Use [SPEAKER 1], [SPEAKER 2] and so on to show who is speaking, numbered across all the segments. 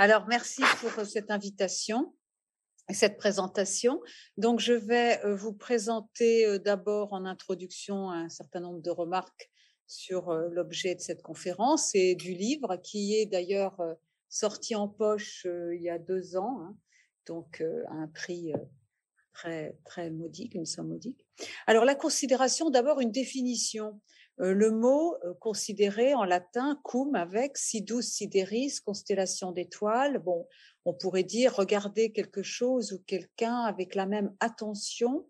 [SPEAKER 1] Alors, merci pour cette invitation cette présentation. Donc, je vais vous présenter d'abord en introduction un certain nombre de remarques sur l'objet de cette conférence et du livre qui est d'ailleurs sorti en poche il y a deux ans, hein, donc à un prix très, très modique, une somme modique. Alors, la considération, d'abord une définition. Le mot considéré en latin, cum avec sidus sideris, constellation d'étoiles. Bon, on pourrait dire regarder quelque chose ou quelqu'un avec la même attention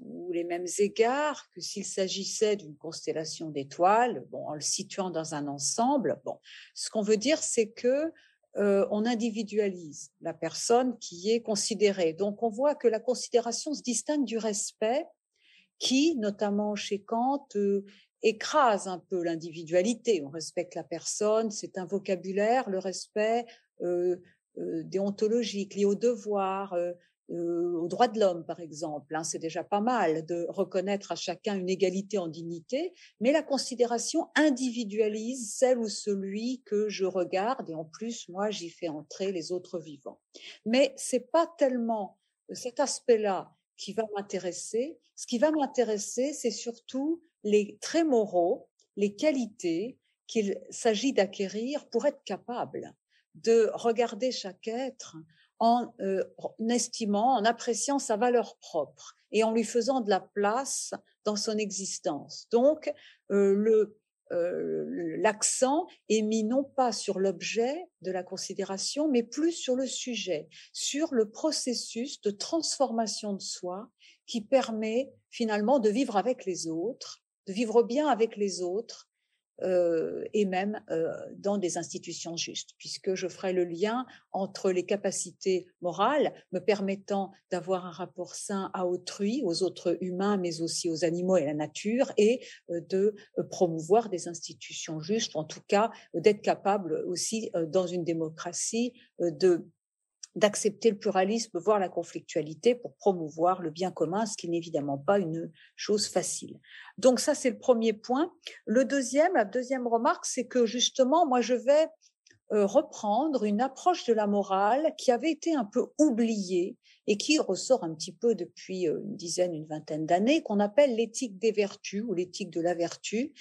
[SPEAKER 1] ou les mêmes égards que s'il s'agissait d'une constellation d'étoiles, bon, en le situant dans un ensemble. Bon, ce qu'on veut dire, c'est que euh, on individualise la personne qui est considérée. Donc, on voit que la considération se distingue du respect, qui, notamment chez Kant, euh, écrase un peu l'individualité. On respecte la personne, c'est un vocabulaire, le respect euh, déontologique lié au devoir, euh, aux droits de l'homme, par exemple. Hein, c'est déjà pas mal de reconnaître à chacun une égalité en dignité, mais la considération individualise celle ou celui que je regarde, et en plus, moi, j'y fais entrer les autres vivants. Mais c'est pas tellement cet aspect-là qui va m'intéresser. Ce qui va m'intéresser, c'est surtout les traits moraux, les qualités qu'il s'agit d'acquérir pour être capable de regarder chaque être euh, en estimant, en appréciant sa valeur propre et en lui faisant de la place dans son existence. Donc, euh, le, euh, l'accent est mis non pas sur l'objet de la considération, mais plus sur le sujet, sur le processus de transformation de soi qui permet finalement de vivre avec les autres, de vivre bien avec les autres euh, et même euh, dans des institutions justes, puisque je ferai le lien entre les capacités morales me permettant d'avoir un rapport sain à autrui, aux autres humains, mais aussi aux animaux et à la nature, et euh, de promouvoir des institutions justes, en tout cas d'être capable aussi dans une démocratie de d'accepter le pluralisme, voire la conflictualité pour promouvoir le bien commun, ce qui n'est évidemment pas une chose facile. Donc ça, c'est le premier point. Le deuxième, la deuxième remarque, c'est que justement, moi, je vais euh, reprendre une approche de la morale qui avait été un peu oubliée et qui ressort un petit peu depuis euh, une dizaine, une vingtaine d'années, qu'on appelle l'éthique des vertus ou l'éthique de la vertu,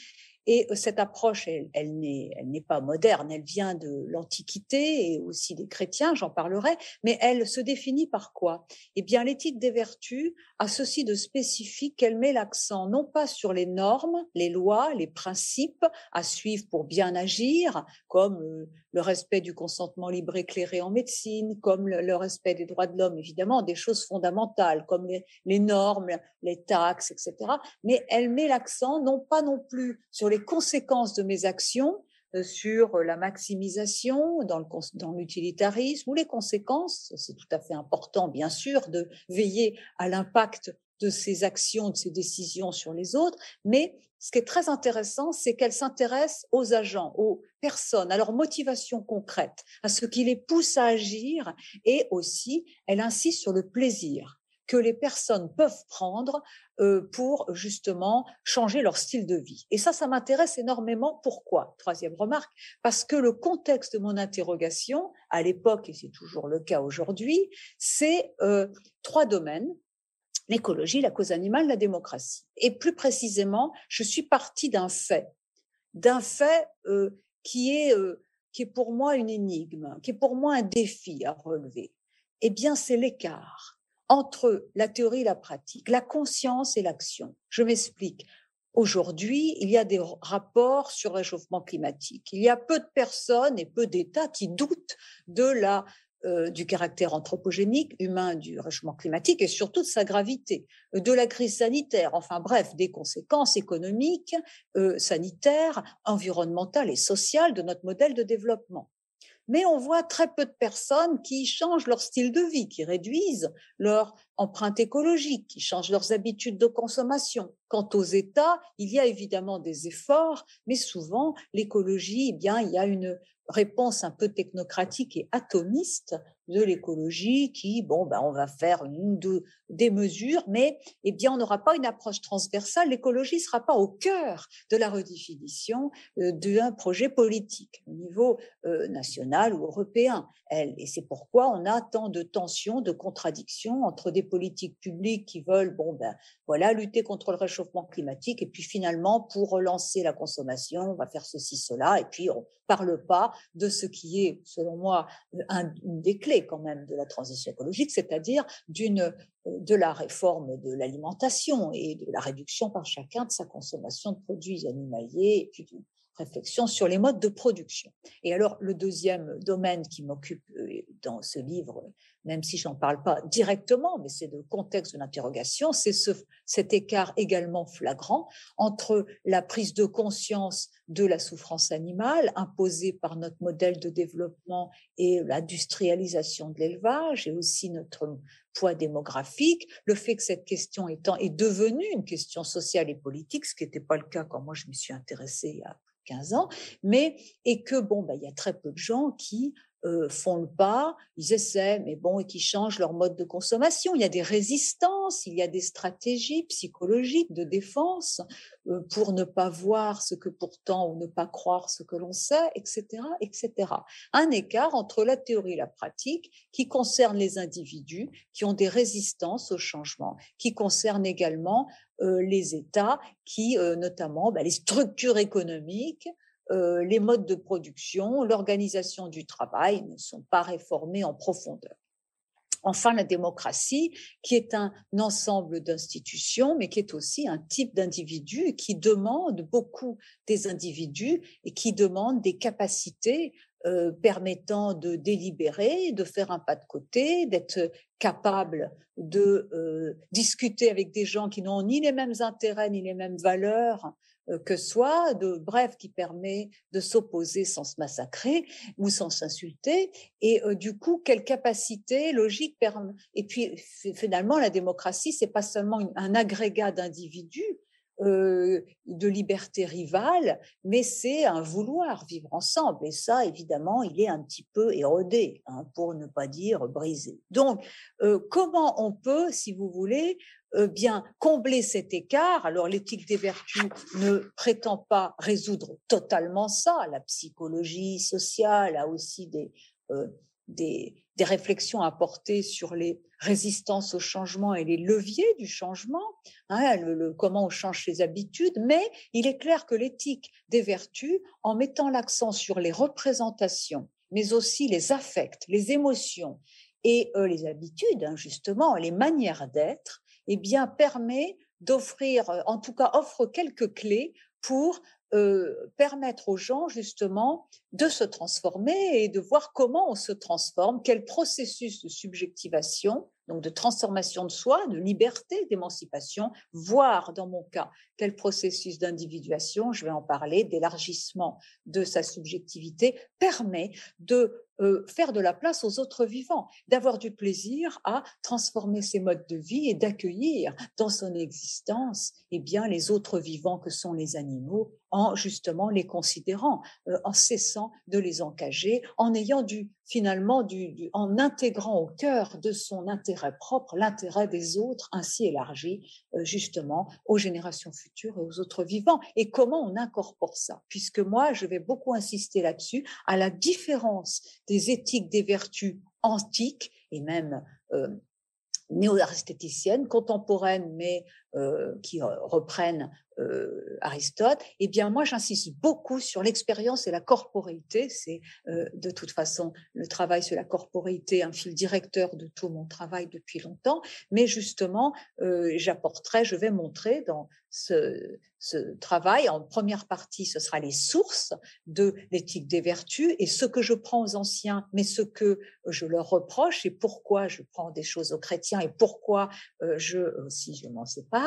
[SPEAKER 1] et cette approche, elle, n'est pas moderne, elle vient de l'Antiquité et aussi des chrétiens, j'en parlerai, mais elle se définit par quoi? Eh bien, l'éthique des vertus a ceci de spécifique qu'elle met l'accent non pas sur les normes, les lois, les principes à suivre pour bien agir, comme le respect du consentement libre éclairé en médecine, comme le, respect des droits de l'homme, évidemment, des choses fondamentales, comme les, les normes, les taxes, etc. Mais elle met l'accent non pas non plus sur les conséquences de mes actions, euh, sur la maximisation dans l'utilitarisme ou les conséquences, c'est tout à fait important bien sûr de veiller à l'impact de ces actions, de ces décisions sur les autres, mais ce qui est très intéressant, c'est qu'elle s'intéresse aux agents, aux personnes, à leur motivation concrète, à ce qui les pousse à agir, et aussi elle insiste sur le plaisir que les personnes peuvent prendre euh, pour justement changer leur style de vie. Et ça, ça m'intéresse énormément. Pourquoi? Troisième remarque, parce que le contexte de mon interrogation, à l'époque, et c'est toujours le cas aujourd'hui, c'est euh, trois domaines l'écologie, la cause animale, la démocratie. Et plus précisément, je suis partie d'un fait, d'un fait euh, qui est qui est pour moi une énigme, qui est pour moi un défi à relever. Eh bien, c'est l'écart entre la théorie et la pratique, la conscience et l'action. Je m'explique. Aujourd'hui, il y a des rapports sur le réchauffement climatique. Il y a peu de personnes et peu d'États qui doutent de la euh, du caractère anthropogénique humain du réchauffement climatique et surtout de sa gravité, de la crise sanitaire, enfin bref, des conséquences économiques, euh, sanitaires, environnementales et sociales de notre modèle de développement mais on voit très peu de personnes qui changent leur style de vie, qui réduisent leur empreinte écologique, qui changent leurs habitudes de consommation. Quant aux États, il y a évidemment des efforts, mais souvent l'écologie, eh bien, il y a une réponse un peu technocratique et atomiste de l'écologie qui, bon, ben, on va faire une, deux, des mesures, mais eh bien, on n'aura pas une approche transversale. L'écologie ne sera pas au cœur de la redéfinition euh, d'un projet politique au niveau euh, national ou européen. Et c'est pourquoi on a tant de tensions, de contradictions entre des politiques publiques qui veulent, bon, ben, voilà, lutter contre le réchauffement climatique, et puis finalement, pour relancer la consommation, on va faire ceci, cela, et puis on parle pas de ce qui est, selon moi, un, une des clés quand même de la transition écologique, c'est-à-dire d'une de la réforme de l'alimentation et de la réduction par chacun de sa consommation de produits animaliers et puis d'une réflexion sur les modes de production. Et alors, le deuxième domaine qui m'occupe euh, dans ce livre, même si j'en parle pas directement, mais c'est le contexte de l'interrogation, c'est ce, cet écart également flagrant entre la prise de conscience de la souffrance animale imposée par notre modèle de développement et l'industrialisation de l'élevage et aussi notre poids démographique, le fait que cette question étant est devenue une question sociale et politique, ce qui n'était pas le cas quand moi je me suis intéressée il y a 15 ans, mais et que bon, bah, il y a très peu de gens qui euh, font le pas, ils essaient, mais bon, et qui changent leur mode de consommation. Il y a des résistances, il y a des stratégies psychologiques de défense euh, pour ne pas voir ce que pourtant ou ne pas croire ce que l'on sait, etc., etc. Un écart entre la théorie et la pratique qui concerne les individus qui ont des résistances au changement, qui concerne également euh, les États qui, notamment, bah, les structures économiques euh, les modes de production, l'organisation du travail ne sont pas réformés en profondeur. Enfin, la démocratie, qui est un ensemble d'institutions, mais qui est aussi un type d'individu qui demande beaucoup des individus et qui demande des capacités euh, permettant de délibérer, de faire un pas de côté, d'être capable de euh, discuter avec des gens qui n'ont ni les mêmes intérêts ni les mêmes valeurs, que soit, de bref, qui permet de s'opposer sans se massacrer ou sans s'insulter. Et euh, du coup, quelle capacité logique permet. Et puis, finalement, la démocratie, c'est pas seulement un agrégat d'individus, euh, de liberté rivale, mais c'est un vouloir vivre ensemble. Et ça, évidemment, il est un petit peu érodé, hein, pour ne pas dire brisé. Donc, euh, comment on peut, si vous voulez, euh, bien combler cet écart Alors, l'éthique des vertus ne prétend pas résoudre totalement ça. La psychologie sociale a aussi des, des, des réflexions à porter sur les résistances au changement et les leviers du changement, hein, le, comment on change ses habitudes, mais il est clair que l'éthique des vertus, en mettant l'accent sur les représentations, mais aussi les affects, les émotions et euh, les habitudes, hein, justement, les manières d'être, eh bien, permet d'offrir, en tout cas, offre quelques clés pour euh, permettre aux gens justement de se transformer et de voir comment on se transforme, quel processus de subjectivation, donc de transformation de soi, de liberté, d'émancipation, voire dans mon cas, quel processus d'individuation, je vais en parler, d'élargissement de sa subjectivité, permet de euh, faire de la place aux autres vivants, d'avoir du plaisir à transformer ses modes de vie et d'accueillir dans son existence eh bien, les autres vivants que sont les animaux en justement les considérant, euh, en cessant de les encager, en ayant du finalement du, en intégrant au cœur de son intérêt propre l'intérêt des autres ainsi élargi euh, justement aux générations futures et aux autres vivants. Et comment on incorpore ça? Puisque moi, je vais beaucoup insister là-dessus, à la différence des éthiques des vertus antiques et même euh, néo-aristéticiennes, contemporaines, mais euh, qui reprennent euh, Aristote, eh bien moi j'insiste beaucoup sur l'expérience et la corporéité. C'est euh, de toute façon le travail sur la corporéité, un fil directeur de tout mon travail depuis longtemps. Mais justement, euh, j'apporterai, je vais montrer dans ce, travail, en première partie, ce sera les sources de l'éthique des vertus et ce que je prends aux anciens, mais ce que je leur reproche et pourquoi je prends des choses aux chrétiens et pourquoi je aussi je m'en sépare.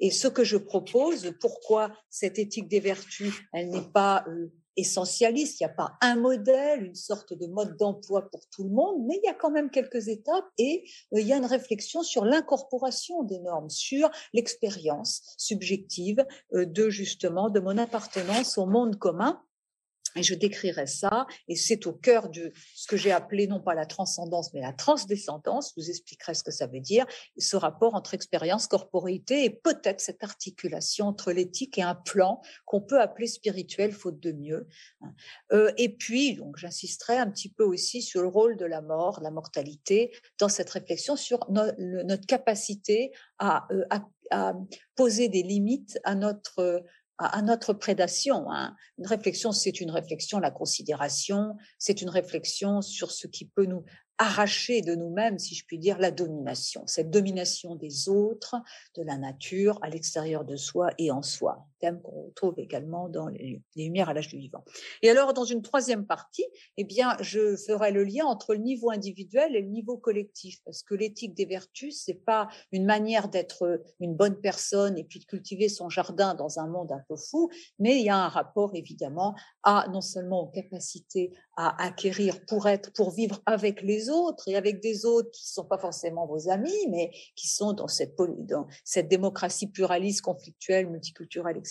[SPEAKER 1] Et ce que je propose pourquoi cette éthique des vertus, elle n'est pas euh, essentialiste, il n'y a pas un modèle, une sorte de mode d'emploi pour tout le monde, mais il y a quand même quelques étapes et euh, il y a une réflexion sur l'incorporation des normes, sur l'expérience subjective euh, de justement de mon appartenance au monde commun et je décrirai ça, et c'est au cœur de ce que j'ai appelé non pas la transcendance, mais la transdescendance. Je vous expliquerai ce que ça veut dire, ce rapport entre expérience, corporéité, et peut-être cette articulation entre l'éthique et un plan qu'on peut appeler spirituel, faute de mieux. Euh, et puis, donc, j'insisterai un petit peu aussi sur le rôle de la mort, la mortalité, dans cette réflexion sur notre capacité euh, à poser des limites à notre à, notre prédation. Hein. Une réflexion, c'est une réflexion, la considération, c'est une réflexion sur ce qui peut nous arracher de nous-mêmes, si je puis dire, la domination, cette domination des autres, de la nature, à l'extérieur de soi et en soi, thème qu'on retrouve également dans les, Lumières à l'âge du vivant. Et alors, dans une troisième partie, eh bien, je ferai le lien entre le niveau individuel et le niveau collectif, parce que l'éthique des vertus, c'est pas une manière d'être une bonne personne et puis de cultiver son jardin dans un monde un peu fou, mais il y a un rapport évidemment à non seulement aux capacités à acquérir pour être, pour vivre avec les autres et avec des autres qui ne sont pas forcément vos amis, mais qui sont dans cette, démocratie pluraliste, conflictuelle, multiculturelle, etc.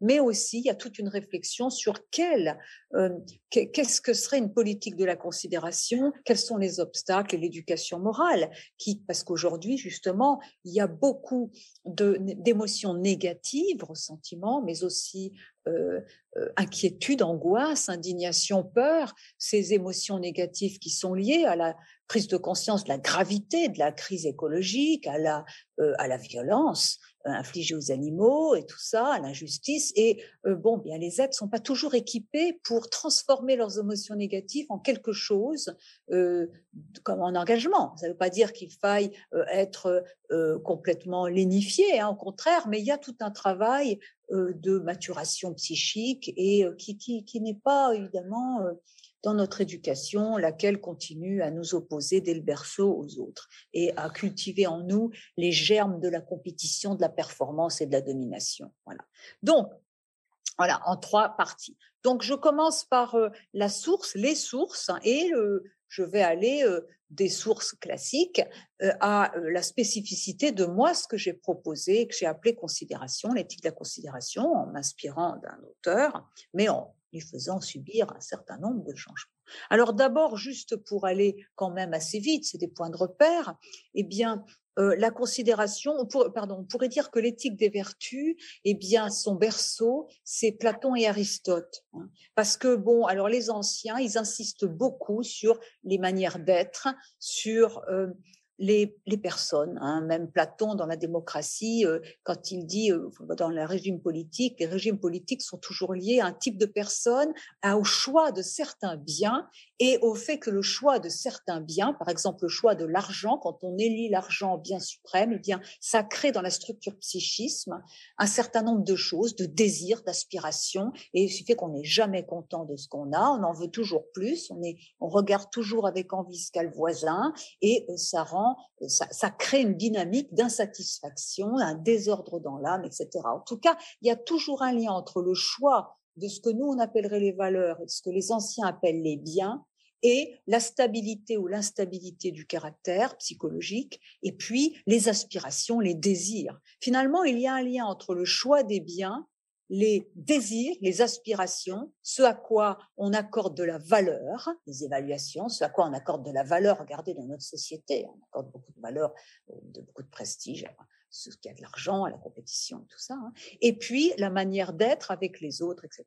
[SPEAKER 1] Mais aussi, il y a toute une réflexion sur quelle, euh, qu'est-ce que serait une politique de la considération, quels sont les obstacles et l'éducation morale, qui, parce qu'aujourd'hui, justement, il y a beaucoup d'émotions négatives, ressentiments, mais aussi euh, euh, inquiétude, angoisse, indignation, peur, ces émotions négatives qui sont liées à la prise de conscience de la gravité de la crise écologique, à la, euh, à la violence infligée aux animaux et tout ça, à l'injustice. Et bon, bien les êtres sont pas toujours équipés pour transformer leurs émotions négatives en quelque chose comme un engagement. Ça ne veut pas dire qu'il faille être complètement lénifié, hein, au contraire, mais il y a tout un travail de maturation psychique et qui, qui, qui n'est pas évidemment dans notre éducation, laquelle continue à nous opposer dès le berceau aux autres et à cultiver en nous les germes de la compétition, de la performance et de la domination. Voilà. Donc, voilà, en trois parties. Donc, je commence par la source, les sources, hein, et je vais aller des sources classiques à la spécificité de moi, ce que j'ai proposé, que j'ai appelé considération, l'éthique de la considération, en m'inspirant d'un auteur, mais en lui faisant subir un certain nombre de changements. Alors d'abord, juste pour aller quand même assez vite, c'est des points de repère, eh bien, la considération, on pardon, on pourrait dire que l'éthique des vertus, eh bien, son berceau, c'est Platon et Aristote. Hein. parce que, bon, alors les anciens, ils insistent beaucoup sur les manières d'être, sur les, personnes. Hein. Même Platon, dans la démocratie, euh, quand il dit euh, dans le régime politique, les régimes politiques sont toujours liés à un type de personne, au choix de certains biens et au fait que le choix de certains biens, par exemple le choix de l'argent, quand on élit l'argent bien suprême, eh bien, ça crée dans la structure psychisme un certain nombre de choses, de désirs, d'aspirations, et il suffit qu'on n'est jamais content de ce qu'on a, on en veut toujours plus, on, est, on regarde toujours avec envie ce qu'a le voisin, et euh, ça rend ça, crée une dynamique d'insatisfaction, un désordre dans l'âme, etc. En tout cas, il y a toujours un lien entre le choix de ce que nous on appellerait les valeurs et ce que les anciens appellent les biens et la stabilité ou l'instabilité du caractère psychologique, et puis les aspirations, les désirs. Finalement, il y a un lien entre le choix des biens les désirs, les aspirations, ce à quoi on accorde de la valeur, les évaluations, ce à quoi on accorde de la valeur, regardez dans notre société, on accorde beaucoup de valeur, de beaucoup de prestige, ce qui a de l'argent, à la compétition, tout ça, hein. et puis la manière d'être avec les autres, etc.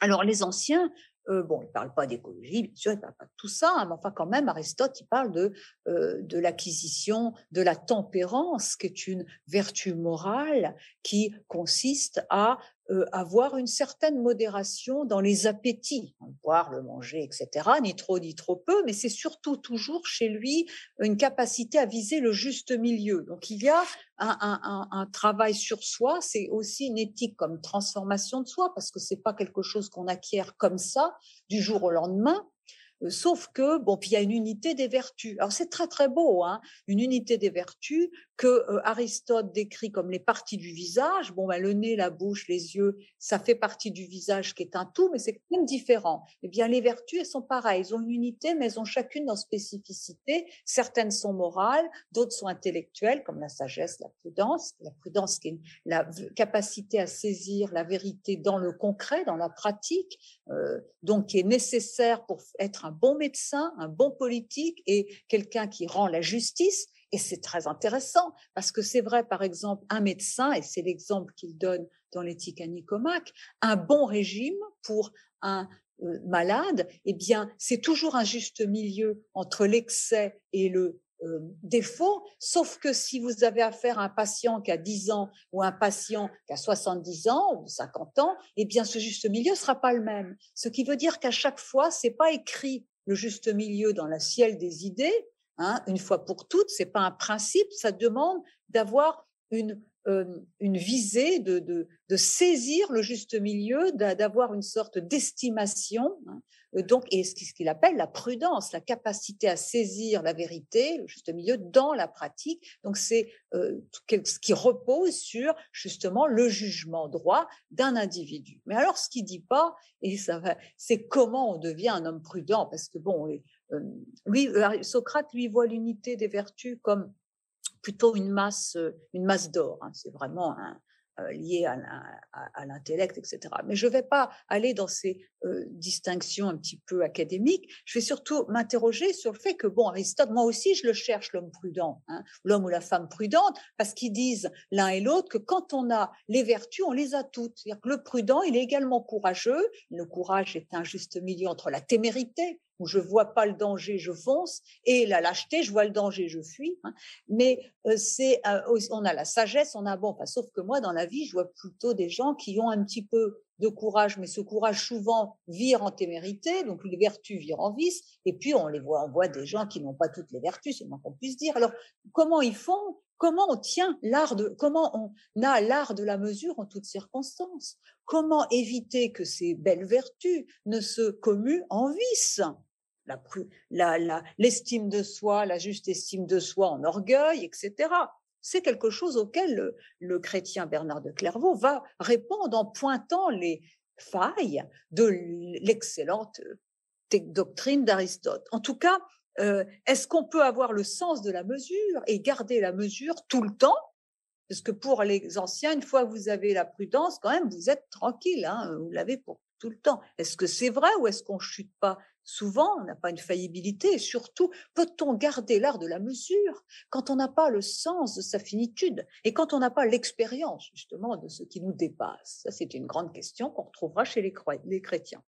[SPEAKER 1] Alors les anciens euh, bon, il ne parle pas d'écologie, bien sûr, il ne parle pas de tout ça, hein, mais enfin quand même, Aristote, il parle de, euh, de l'acquisition de la tempérance, qui est une vertu morale qui consiste à euh, avoir une certaine modération dans les appétits, boire, le manger, etc., ni trop ni trop peu, mais c'est surtout toujours chez lui une capacité à viser le juste milieu. Donc il y a un, un, un travail sur soi, c'est aussi une éthique comme transformation de soi, parce que c'est pas quelque chose qu'on acquiert comme ça du jour au lendemain, sauf que, bon, puis il y a une unité des vertus. Alors c'est très très beau, hein, une unité des vertus que euh, Aristote décrit comme les parties du visage. Bon, ben, le nez, la bouche, les yeux, ça fait partie du visage qui est un tout, mais c'est quand même différent. Eh bien, les vertus, elles sont pareilles. Elles ont une unité, mais elles ont chacune leur spécificité. Certaines sont morales, d'autres sont intellectuelles, comme la sagesse, la prudence. La prudence qui est la capacité à saisir la vérité dans le concret, dans la pratique. Euh, donc qui est nécessaire pour être un bon médecin, un bon politique et quelqu'un qui rend la justice. Et c'est très intéressant parce que c'est vrai, par exemple, un médecin, et c'est l'exemple qu'il donne dans l'éthique à Nicomaque, un bon régime pour un euh, malade, eh bien, c'est toujours un juste milieu entre l'excès et le euh, défaut, sauf que si vous avez affaire à un patient qui a 10 ans ou un patient qui a 70 ans ou 50 ans, eh bien ce juste milieu ne sera pas le même. Ce qui veut dire qu'à chaque fois, c'est pas écrit le juste milieu dans la ciel des idées, hein, une fois pour toutes, c'est pas un principe, ça demande d'avoir une une visée de, de, saisir le juste milieu, d'avoir une sorte d'estimation, hein, euh, donc, et ce qu'il appelle la prudence, la capacité à saisir la vérité, le juste milieu dans la pratique. Donc, c'est euh, ce qui repose sur justement le jugement droit d'un individu. Mais alors, ce qu'il dit pas, et ça va, c'est comment on devient un homme prudent, parce que bon, euh, lui, Socrate lui voit l'unité des vertus comme plutôt une masse, une masse d'or. Hein. C'est vraiment euh, lié à l'intellect, etc. Mais je ne vais pas aller dans ces euh, distinctions un petit peu académiques. Je vais surtout m'interroger sur le fait que, bon, Aristote, moi aussi, je le cherche, l'homme prudent, hein, l'homme ou la femme prudente, parce qu'ils disent l'un et l'autre que quand on a les vertus, on les a toutes. C'est-à-dire que le prudent, il est également courageux. Le courage est un juste milieu entre la témérité, où je vois pas le danger, je fonce, et la lâcheté, je vois le danger, je fuis. Hein. Mais euh, c'est, euh, on a la sagesse, on a bon, pas sauf que moi dans la vie, je vois plutôt des gens qui ont un petit peu de courage, mais ce courage souvent vire en témérité, donc les vertus virent en vice, et puis on les voit, on voit des gens qui n'ont pas toutes les vertus, c'est moins qu'on puisse dire. Alors comment ils font Comment on tient l'art de, comment on a l'art de la mesure en toutes circonstances? Comment éviter que ces belles vertus ne se commuent en vice? L'estime de soi, la juste estime de soi en orgueil, etc. C'est quelque chose auquel le, chrétien Bernard de Clairvaux va répondre en pointant les failles de l'excellente doctrine d'Aristote. En tout cas, euh, est-ce qu'on peut avoir le sens de la mesure et garder la mesure tout le temps? Parce que pour les anciens, une fois que vous avez la prudence, quand même, vous êtes tranquille, hein, vous l'avez pour tout le temps. Est-ce que c'est vrai ou est-ce qu'on chute pas Souvent, on n'a pas une faillibilité et surtout, peut-on garder l'art de la mesure quand on n'a pas le sens de sa finitude et quand on n'a pas l'expérience justement de ce qui nous dépasse? Ça, c'est une grande question qu'on retrouvera chez les chrétiens.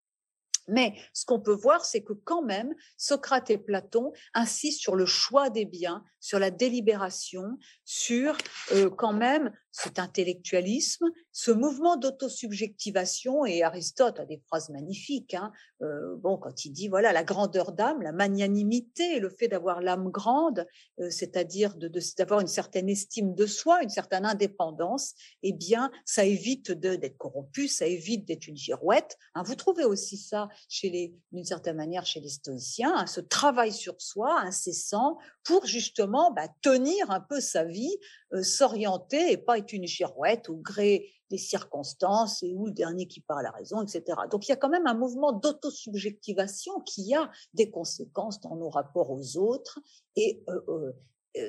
[SPEAKER 1] Mais ce qu'on peut voir, c'est que quand même, Socrate et Platon insistent sur le choix des biens, sur la délibération, sur euh, quand même cet intellectualisme, ce mouvement d'autosubjectivation, et Aristote a des phrases magnifiques, hein, euh, bon, quand il dit, voilà, la grandeur d'âme, la magnanimité, le fait d'avoir l'âme grande, euh, c'est-à-dire d'avoir une certaine estime de soi, une certaine indépendance, eh bien, ça évite d'être corrompu, ça évite d'être une girouette. Hein. Vous trouvez aussi ça, chez les, d'une certaine manière, chez les stoïciens, hein, ce travail sur soi incessant pour justement bah, tenir un peu sa vie, euh, s'orienter et pas être une girouette au gré des circonstances et où le dernier qui parle a raison, etc. Donc il y a quand même un mouvement d'autosubjectivation qui a des conséquences dans nos rapports aux autres et euh, euh,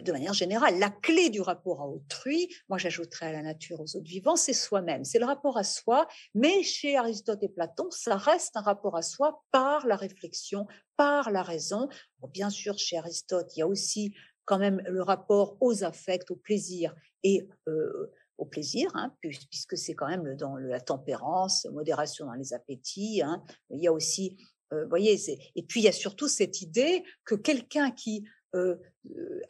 [SPEAKER 1] de manière générale, la clé du rapport à autrui, moi j'ajouterais à la nature, aux autres vivants, c'est soi-même, c'est le rapport à soi, mais chez Aristote et Platon, ça reste un rapport à soi par la réflexion, par la raison. bien sûr, chez Aristote, il y a aussi quand même le rapport aux affects, au plaisir et au plaisir, hein, puisque c'est quand même dans la tempérance, modération dans les appétits. Hein. Il y a aussi, euh, voyez, et puis il y a surtout cette idée que quelqu'un qui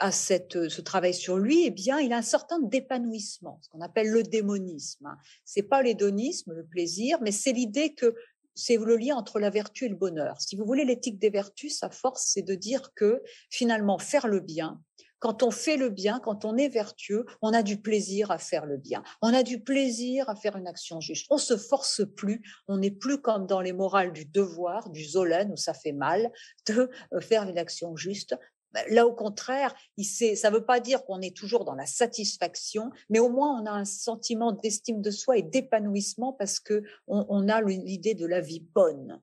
[SPEAKER 1] a cette, ce travail sur lui, eh bien, il a un certain d'épanouissement, ce qu'on appelle le démonisme. Hein. C'est pas l'hédonisme, le plaisir, mais c'est l'idée que c'est le lien entre la vertu et le bonheur. Si vous voulez, l'éthique des vertus, sa force, c'est de dire que finalement, faire le bien, quand on fait le bien, quand on est vertueux, on a du plaisir à faire le bien. On a du plaisir à faire une action juste. On se force plus. On n'est plus comme dans les morales du devoir, du Zolen, où ça fait mal de euh, faire une action juste. Bah, là, au contraire, ça ne veut pas dire qu'on est toujours dans la satisfaction, mais au moins on a un sentiment d'estime de soi et d'épanouissement parce que on, a l'idée de la vie bonne.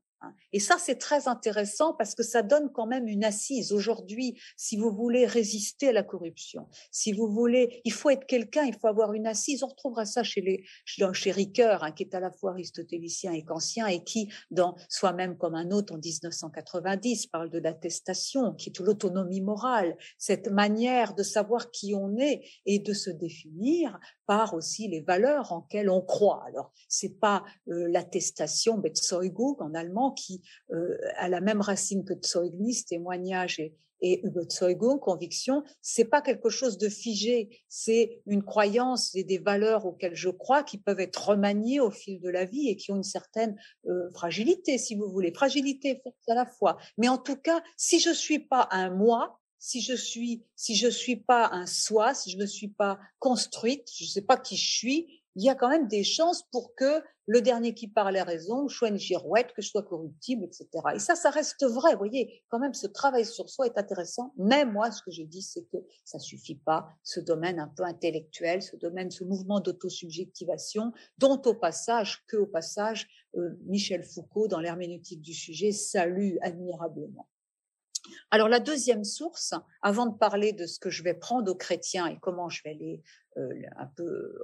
[SPEAKER 1] Et ça, c'est très intéressant parce que ça donne quand même une assise. Aujourd'hui, si vous voulez résister à la corruption, si vous voulez, il faut être quelqu'un, il faut avoir une assise. On retrouvera ça chez, les, chez Ricoeur, hein, qui est à la fois aristotélicien et kantien, et qui, dans Soi-même comme un autre en 1990, parle de l'attestation, qui est l'autonomie morale, cette manière de savoir qui on est et de se définir par aussi les valeurs en quelles on croit. Alors, c'est pas euh, l'attestation, Bezeugung en allemand, qui euh, a la même racine que Zeugnis, témoignage et, et Überzeugung, conviction, c'est pas quelque chose de figé, c'est une croyance et des valeurs auxquelles je crois qui peuvent être remaniées au fil de la vie et qui ont une certaine euh, fragilité, si vous voulez, fragilité à la fois. Mais en tout cas, si je suis pas un moi, si je suis, si je suis pas un soi, si je ne suis pas construite, je ne sais pas qui je suis, il y a quand même des chances pour que le dernier qui parle a raison, je sois une girouette, que je sois corruptible, etc. Et ça, ça reste vrai. Vous voyez, quand même, ce travail sur soi est intéressant. Mais moi, ce que je dis, c'est que ça suffit pas. Ce domaine un peu intellectuel, ce domaine, ce mouvement d'autosubjectivation, dont au passage, que au passage, euh, Michel Foucault, dans l'herméneutique du sujet, salue admirablement. Alors la deuxième source, avant de parler de ce que je vais prendre aux chrétiens et comment je vais les euh, un peu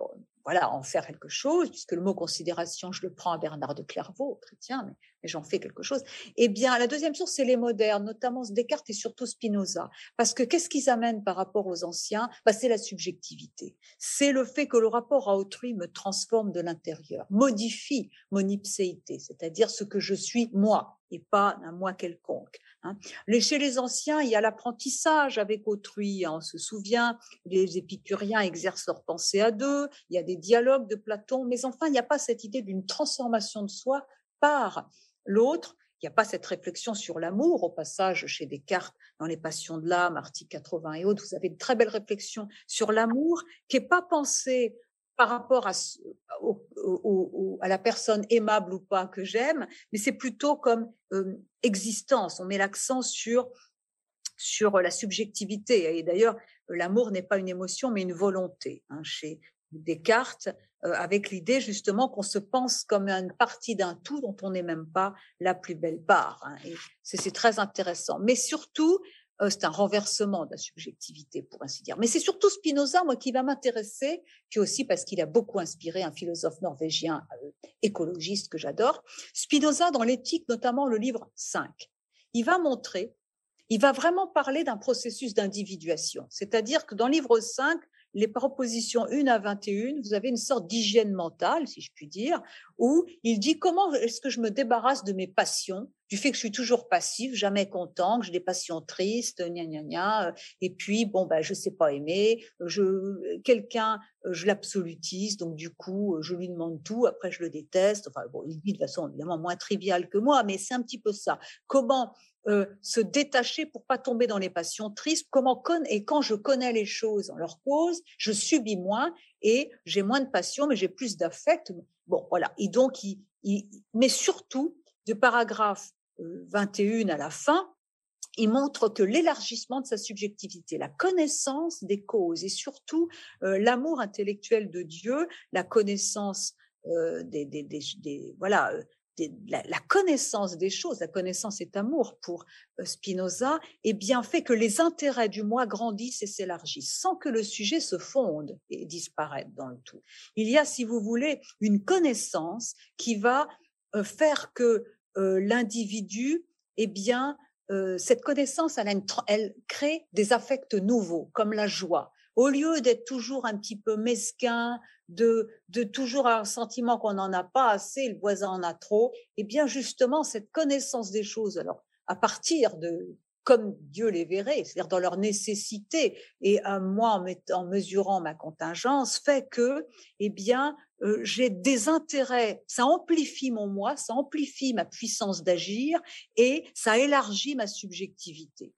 [SPEAKER 1] voilà, en faire quelque chose, puisque le mot considération, je le prends à Bernard de Clairvaux, chrétien, mais, j'en fais quelque chose. Eh bien, la deuxième source, c'est les modernes, notamment Descartes et surtout Spinoza. Parce que qu'est-ce qu'ils amènent par rapport aux anciens? Bah, C'est la subjectivité. C'est le fait que le rapport à autrui me transforme de l'intérieur, modifie mon ipséité, c'est-à-dire ce que je suis moi et pas un moi quelconque. Hein. Chez les anciens, il y a l'apprentissage avec autrui. Hein. On se souvient, les épicuriens exercent leur pensée à deux, il y a des dialogues de Platon, mais enfin, il n'y a pas cette idée d'une transformation de soi par l'autre. Il n'y a pas cette réflexion sur l'amour. Au passage, chez Descartes, dans Les Passions de l'âme, article 80 et autres, vous avez de très belles réflexions sur l'amour qui n'est pas pensé par rapport à, la personne aimable ou pas que j'aime, mais c'est plutôt comme euh, existence. On met l'accent sur sur la subjectivité. Et d'ailleurs, l'amour n'est pas une émotion, mais une volonté. Hein, chez Descartes, euh, avec l'idée justement qu'on se pense comme une partie d'un tout dont on n'est même pas la plus belle part. Hein, et c'est très intéressant. Mais surtout, c'est un renversement de la subjectivité, pour ainsi dire. Mais c'est surtout Spinoza, moi, qui va m'intéresser, puis aussi parce qu'il a beaucoup inspiré un philosophe norvégien euh, écologiste que j'adore. Spinoza, dans l'éthique, notamment le livre 5, il va montrer, il va vraiment parler d'un processus d'individuation. C'est-à-dire que dans le livre 5, les propositions 1 à 21, vous avez une sorte d'hygiène mentale, si je puis dire, où il dit comment est-ce que je me débarrasse de mes passions, du fait que je suis toujours passif, jamais content, que j'ai des passions tristes, gna gna gna, euh, et puis bon ben je sais pas aimer, je quelqu'un euh, je l'absolutise, donc du coup je lui demande tout, après je le déteste. Enfin bon, il dit de façon évidemment moins triviale que moi, mais c'est un petit peu ça. Comment euh, se détacher pour pas tomber dans les passions tristes. Comment et quand je connais les choses en leur cause, je subis moins et j'ai moins de passion, mais j'ai plus d'affect. Bon, voilà. Et donc, mais surtout, de paragraphe 21 euh, à la fin, il montre que l'élargissement de sa subjectivité, la connaissance des causes et surtout euh, l'amour intellectuel de Dieu, la connaissance des, des, voilà la, connaissance des choses, la connaissance est amour pour euh, Spinoza, est bien fait que les intérêts du moi grandissent et s'élargissent sans que le sujet se fonde et disparaisse dans le tout. Il y a, si vous voulez, une connaissance qui va euh, faire que euh, l'individu, eh bien, cette connaissance, elle crée des affects nouveaux, comme la joie, au lieu d'être toujours un petit peu mesquin, de, de toujours avoir un sentiment qu'on n'en a pas assez, le voisin en a trop, et eh bien justement cette connaissance des choses, alors à partir de comme Dieu les verrait, c'est-à-dire dans leur nécessité, et à moi en, mesurant ma contingence, fait que, eh bien, euh, j'ai des intérêts, ça amplifie mon moi, ça amplifie ma puissance d'agir et ça élargit ma subjectivité.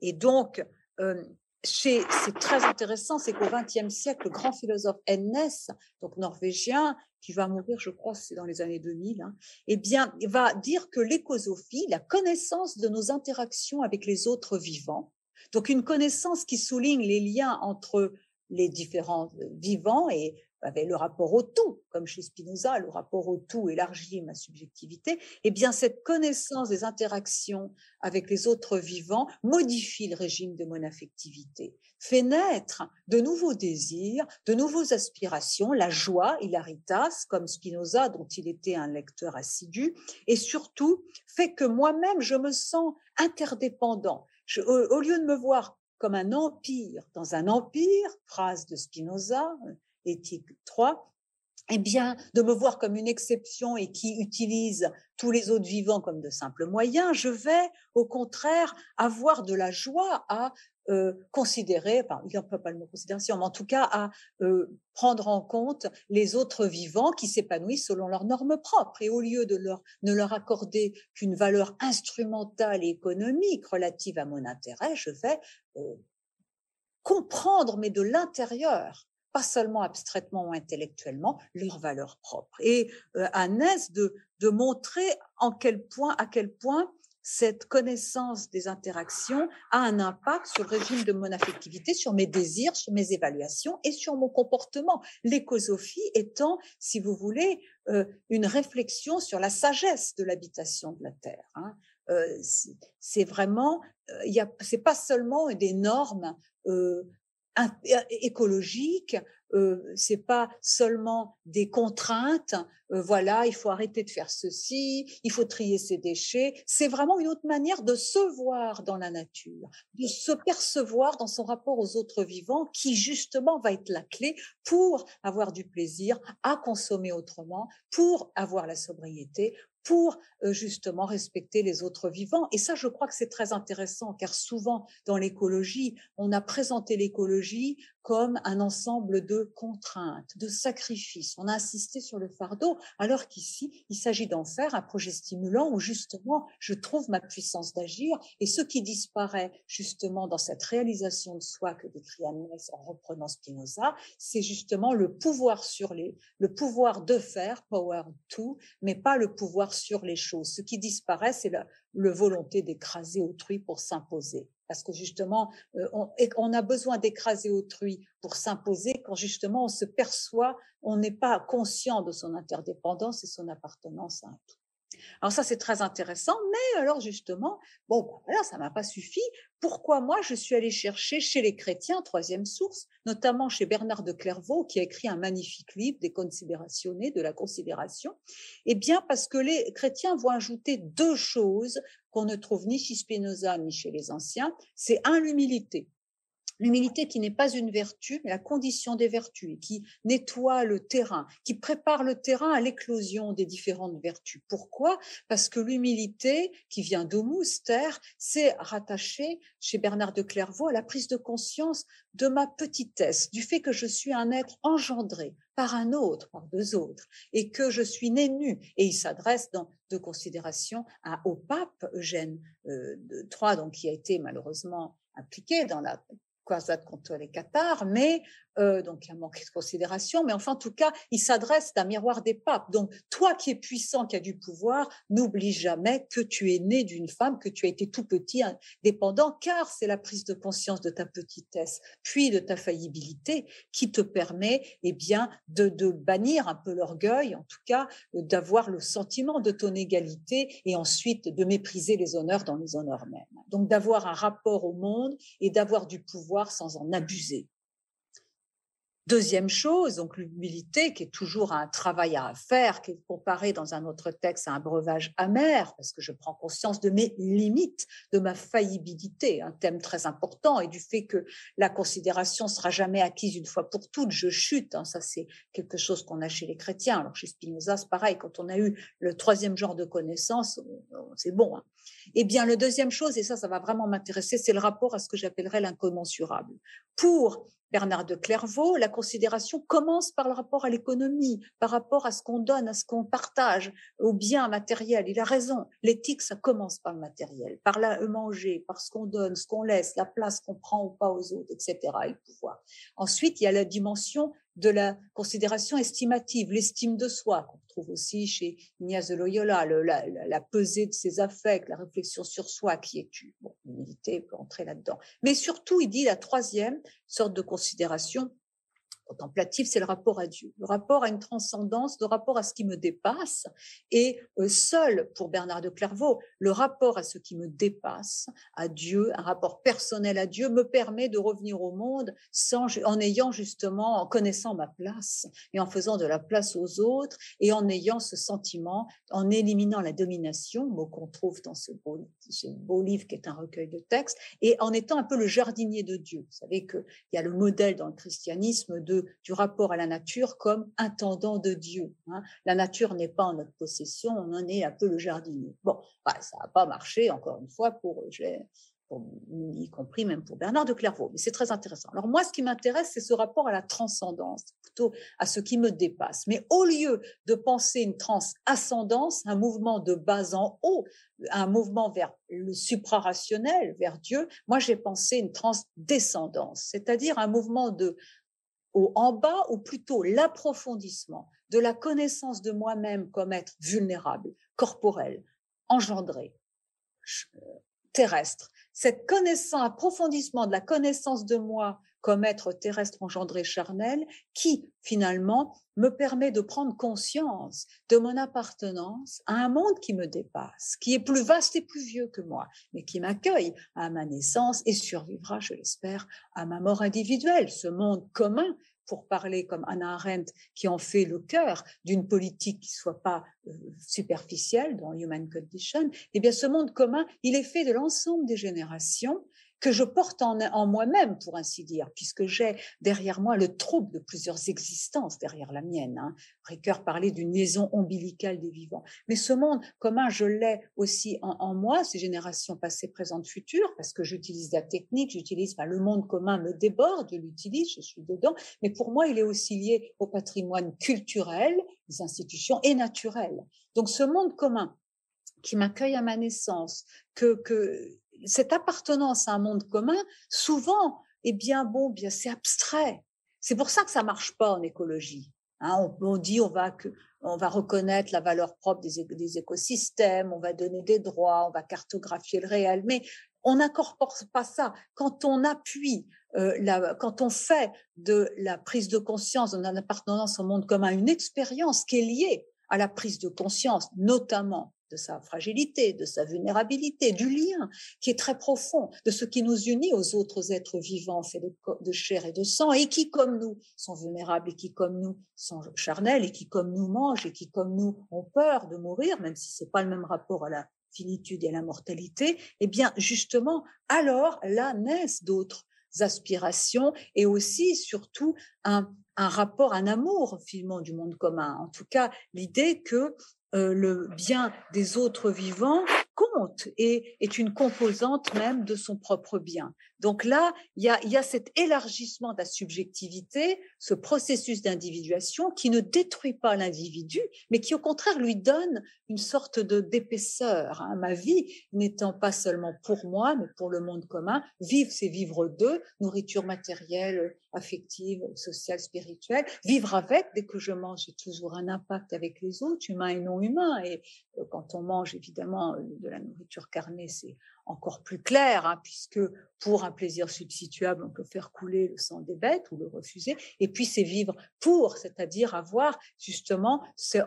[SPEAKER 1] Et donc, euh, c'est très intéressant, c'est qu'au XXe siècle, le grand philosophe N.S., donc norvégien, qui va mourir, je crois, c'est dans les années 2000, hein, eh bien, va dire que l'écosophie, la connaissance de nos interactions avec les autres vivants, donc une connaissance qui souligne les liens entre les différents vivants et avait le rapport au tout, comme chez Spinoza, le rapport au tout élargit ma subjectivité, eh bien cette connaissance des interactions avec les autres vivants modifie le régime de mon affectivité, fait naître de nouveaux désirs, de nouvelles aspirations, la joie, hilaritas, comme Spinoza, dont il était un lecteur assidu, et surtout fait que moi-même, je me sens interdépendant. au, lieu de me voir comme un empire dans un empire, phrase de Spinoza, éthique 3, eh bien, de me voir comme une exception et qui utilise tous les autres vivants comme de simples moyens, je vais au contraire avoir de la joie à euh, considérer, enfin, il peut pas le mot considération, mais en tout cas à euh, prendre en compte les autres vivants qui s'épanouissent selon leurs normes propres. Et au lieu de leur, ne leur accorder qu'une valeur instrumentale et économique relative à mon intérêt, je vais euh, comprendre, mais de l'intérieur, pas seulement abstraitement ou intellectuellement, leurs valeurs propres. Et euh, à Ness de, de montrer en quel point, à quel point cette connaissance des interactions a un impact sur le régime de mon affectivité, sur mes désirs, sur mes évaluations et sur mon comportement. L'écosophie étant, si vous voulez, euh, une réflexion sur la sagesse de l'habitation de la Terre. Hein. Euh, c'est vraiment, il y a, c'est pas seulement des normes écologique, euh, c'est pas seulement des contraintes. Euh, voilà, il faut arrêter de faire ceci, il faut trier ses déchets. C'est vraiment une autre manière de se voir dans la nature, de se percevoir dans son rapport aux autres vivants, qui justement va être la clé pour avoir du plaisir à consommer autrement, pour avoir la sobriété, pour euh, justement respecter les autres vivants. Et ça, je crois que c'est très intéressant, car souvent dans l'écologie, on a présenté l'écologie comme un ensemble de contraintes, de sacrifices. On a insisté sur le fardeau, alors qu'ici, il s'agit d'en faire un projet stimulant où justement, je trouve ma puissance d'agir. Et ce qui disparaît justement dans cette réalisation de soi que décrit Agnès en reprenant Spinoza, c'est justement le pouvoir sur les, le pouvoir de faire, power to, mais pas le pouvoir sur les choses. Ce qui disparaît, c'est la, volonté d'écraser autrui pour s'imposer parce que justement, euh, on, a besoin d'écraser autrui pour s'imposer quand justement on se perçoit, on n'est pas conscient de son interdépendance et son appartenance à un tout. Alors ça, c'est très intéressant, mais alors justement, bon, voilà, ça m'a pas suffi. Pourquoi moi, je suis allée chercher chez les chrétiens, troisième source, notamment chez Bernard de Clairvaux, qui a écrit un magnifique livre, des considérationnées, de la considération Eh bien, parce que les chrétiens vont ajouter deux choses qu'on ne trouve ni chez Spinoza ni chez les anciens. C'est un, l'humilité. L'humilité qui n'est pas une vertu, mais la condition des vertus, qui nettoie le terrain, qui prépare le terrain à l'éclosion des différentes vertus. Pourquoi? Parce que l'humilité, qui vient d'homus, terre, c'est rattaché chez Bernard de Clairvaux à la prise de conscience de ma petitesse, du fait que je suis un être engendré par un autre, par deux autres, et que je suis né nu. Et il s'adresse dans de considération à, au pape Eugène euh, III, donc qui a été malheureusement impliqué dans la contre les Cathares, mais euh, donc il y a manqué de considération, mais enfin en tout cas, il s'adresse à un miroir des papes. Donc toi qui es puissant, qui as du pouvoir, n'oublie jamais que tu es né d'une femme, que tu as été tout petit, dépendant, car c'est la prise de conscience de ta petitesse, puis de ta faillibilité, qui te permet, eh bien, de, de bannir un peu l'orgueil, en tout cas, d'avoir le sentiment de ton égalité et ensuite de mépriser les honneurs dans les honneurs mêmes. Donc d'avoir un rapport au monde et d'avoir du pouvoir sans en abuser. Deuxième chose, donc l'humilité, qui est toujours un travail à faire, qui est comparé dans un autre texte à un breuvage amer, parce que je prends conscience de mes limites, de ma faillibilité, un thème très important, et du fait que la considération sera jamais acquise une fois pour toutes. Je chute, hein, ça c'est quelque chose qu'on a chez les chrétiens. Alors chez Spinoza, c'est pareil, quand on a eu le troisième genre de connaissance, c'est bon. Hein. Eh bien, le deuxième chose, et ça, ça va vraiment m'intéresser, c'est le rapport à ce que j'appellerais l'incommensurable. Pour Bernard de Clairvaux, la considération commence par le rapport à l'économie, par rapport à ce qu'on donne, à ce qu'on partage, au bien matériel. Il a raison. L'éthique, ça commence par le matériel, par le manger, par ce qu'on donne, ce qu'on laisse, la place qu'on prend ou pas aux autres, etc. Et le pouvoir. Ensuite, il y a la dimension de la considération estimative, l'estime de soi, qu'on trouve aussi chez Ignace de Loyola, la, la, pesée de ses affects, la réflexion sur soi, qui est tu. Bon, l'humilité peut entrer là-dedans. Mais surtout, il dit la troisième sorte de considération contemplatif, c'est le rapport à Dieu, le rapport à une transcendance, le rapport à ce qui me dépasse. Et euh, seul, pour Bernard de Clairvaux, le rapport à ce qui me dépasse, à Dieu, un rapport personnel à Dieu, me permet de revenir au monde sans, en ayant justement, en connaissant ma place et en faisant de la place aux autres et en ayant ce sentiment, en éliminant la domination, mot qu'on trouve dans ce beau, ce beau livre qui est un recueil de textes, et en étant un peu le jardinier de Dieu. Vous savez qu'il y a le modèle dans le christianisme de du rapport à la nature comme intendant de Dieu. Hein. La nature n'est pas en notre possession, on en est un peu le jardinier. Bon, bah, ça n'a pas marché, encore une fois, pour, y compris même pour Bernard de Clairvaux. Mais c'est très intéressant. Alors moi, ce qui m'intéresse, c'est ce rapport à la transcendance, plutôt à ce qui me dépasse. Mais au lieu de penser une transascendance, un mouvement de bas en haut, un mouvement vers le suprarationnel, vers Dieu, moi j'ai pensé une transdescendance, c'est-à-dire un mouvement de en bas, ou plutôt l'approfondissement de la connaissance de moi-même comme être vulnérable, corporel, engendré, euh, terrestre. Connaissance, approfondissement de la connaissance de moi comme être terrestre engendré charnel, qui finalement me permet de prendre conscience de mon appartenance à un monde qui me dépasse, qui est plus vaste et plus vieux que moi, mais qui m'accueille à ma naissance et survivra, je l'espère, à ma mort individuelle. Ce monde commun pour parler comme Anna Arendt, qui en fait le cœur d'une politique qui soit pas euh, superficielle dans Human Condition, eh bien, ce monde commun, il est fait de l'ensemble des générations que je porte en, moi-même, pour ainsi dire, puisque j'ai derrière moi le trouble de plusieurs existences derrière la mienne. Hein. Ricoeur parlait d'une liaison ombilicale des vivants. Mais ce monde commun, je l'ai aussi en, moi, ces générations passées, présentes, futures, parce que j'utilise la technique, j'utilise, enfin, le monde commun me déborde, je l'utilise, je suis dedans, mais pour moi, il est aussi lié au patrimoine culturel, des institutions et naturel. Donc ce monde commun qui m'accueille à ma naissance, que, que cette appartenance à un monde commun, souvent, eh bien, bon, bien, c'est abstrait. C'est pour ça que ça marche pas en écologie. Hein. on, dit on va on va reconnaître la valeur propre des, écosystèmes, on va donner des droits, on va cartographier le réel, mais on n'incorpore pas ça. Quand on appuie, euh, la, quand on fait de la prise de conscience, de appartenance au monde commun, une expérience qui est liée à la prise de conscience, notamment de sa fragilité, de sa vulnérabilité, du lien qui est très profond, de ce qui nous unit aux autres êtres vivants faits de, chair et de sang, et qui, comme nous, sont vulnérables, et qui, comme nous, sont charnels, et qui, comme nous, mangent, et qui, comme nous, ont peur de mourir, même si c'est pas le même rapport à la finitude et à la mortalité, eh bien, justement, alors, là naissent d'autres aspirations et aussi, surtout, un, un rapport, un amour finalement du monde commun. En tout cas, l'idée que le bien des autres vivants compte et est une composante même de son propre bien. Donc là, il y a, y a cet élargissement de la subjectivité, ce processus d'individuation qui ne détruit pas l'individu, mais qui au contraire lui donne une sorte de d'épaisseur. Hein. Ma vie n'étant pas seulement pour moi, mais pour le monde commun. Vivre, c'est vivre d'eux, nourriture matérielle, affective, sociale, spirituelle. Vivre avec, dès que je mange, j'ai toujours un impact avec les autres, humains et non humains. Et euh, quand on mange, évidemment, de la nourriture carnée, c'est encore plus clair, hein, puisque pour un plaisir substituable, on peut faire couler le sang des bêtes ou le refuser. Et puis c'est vivre pour, c'est-à-dire avoir justement ce,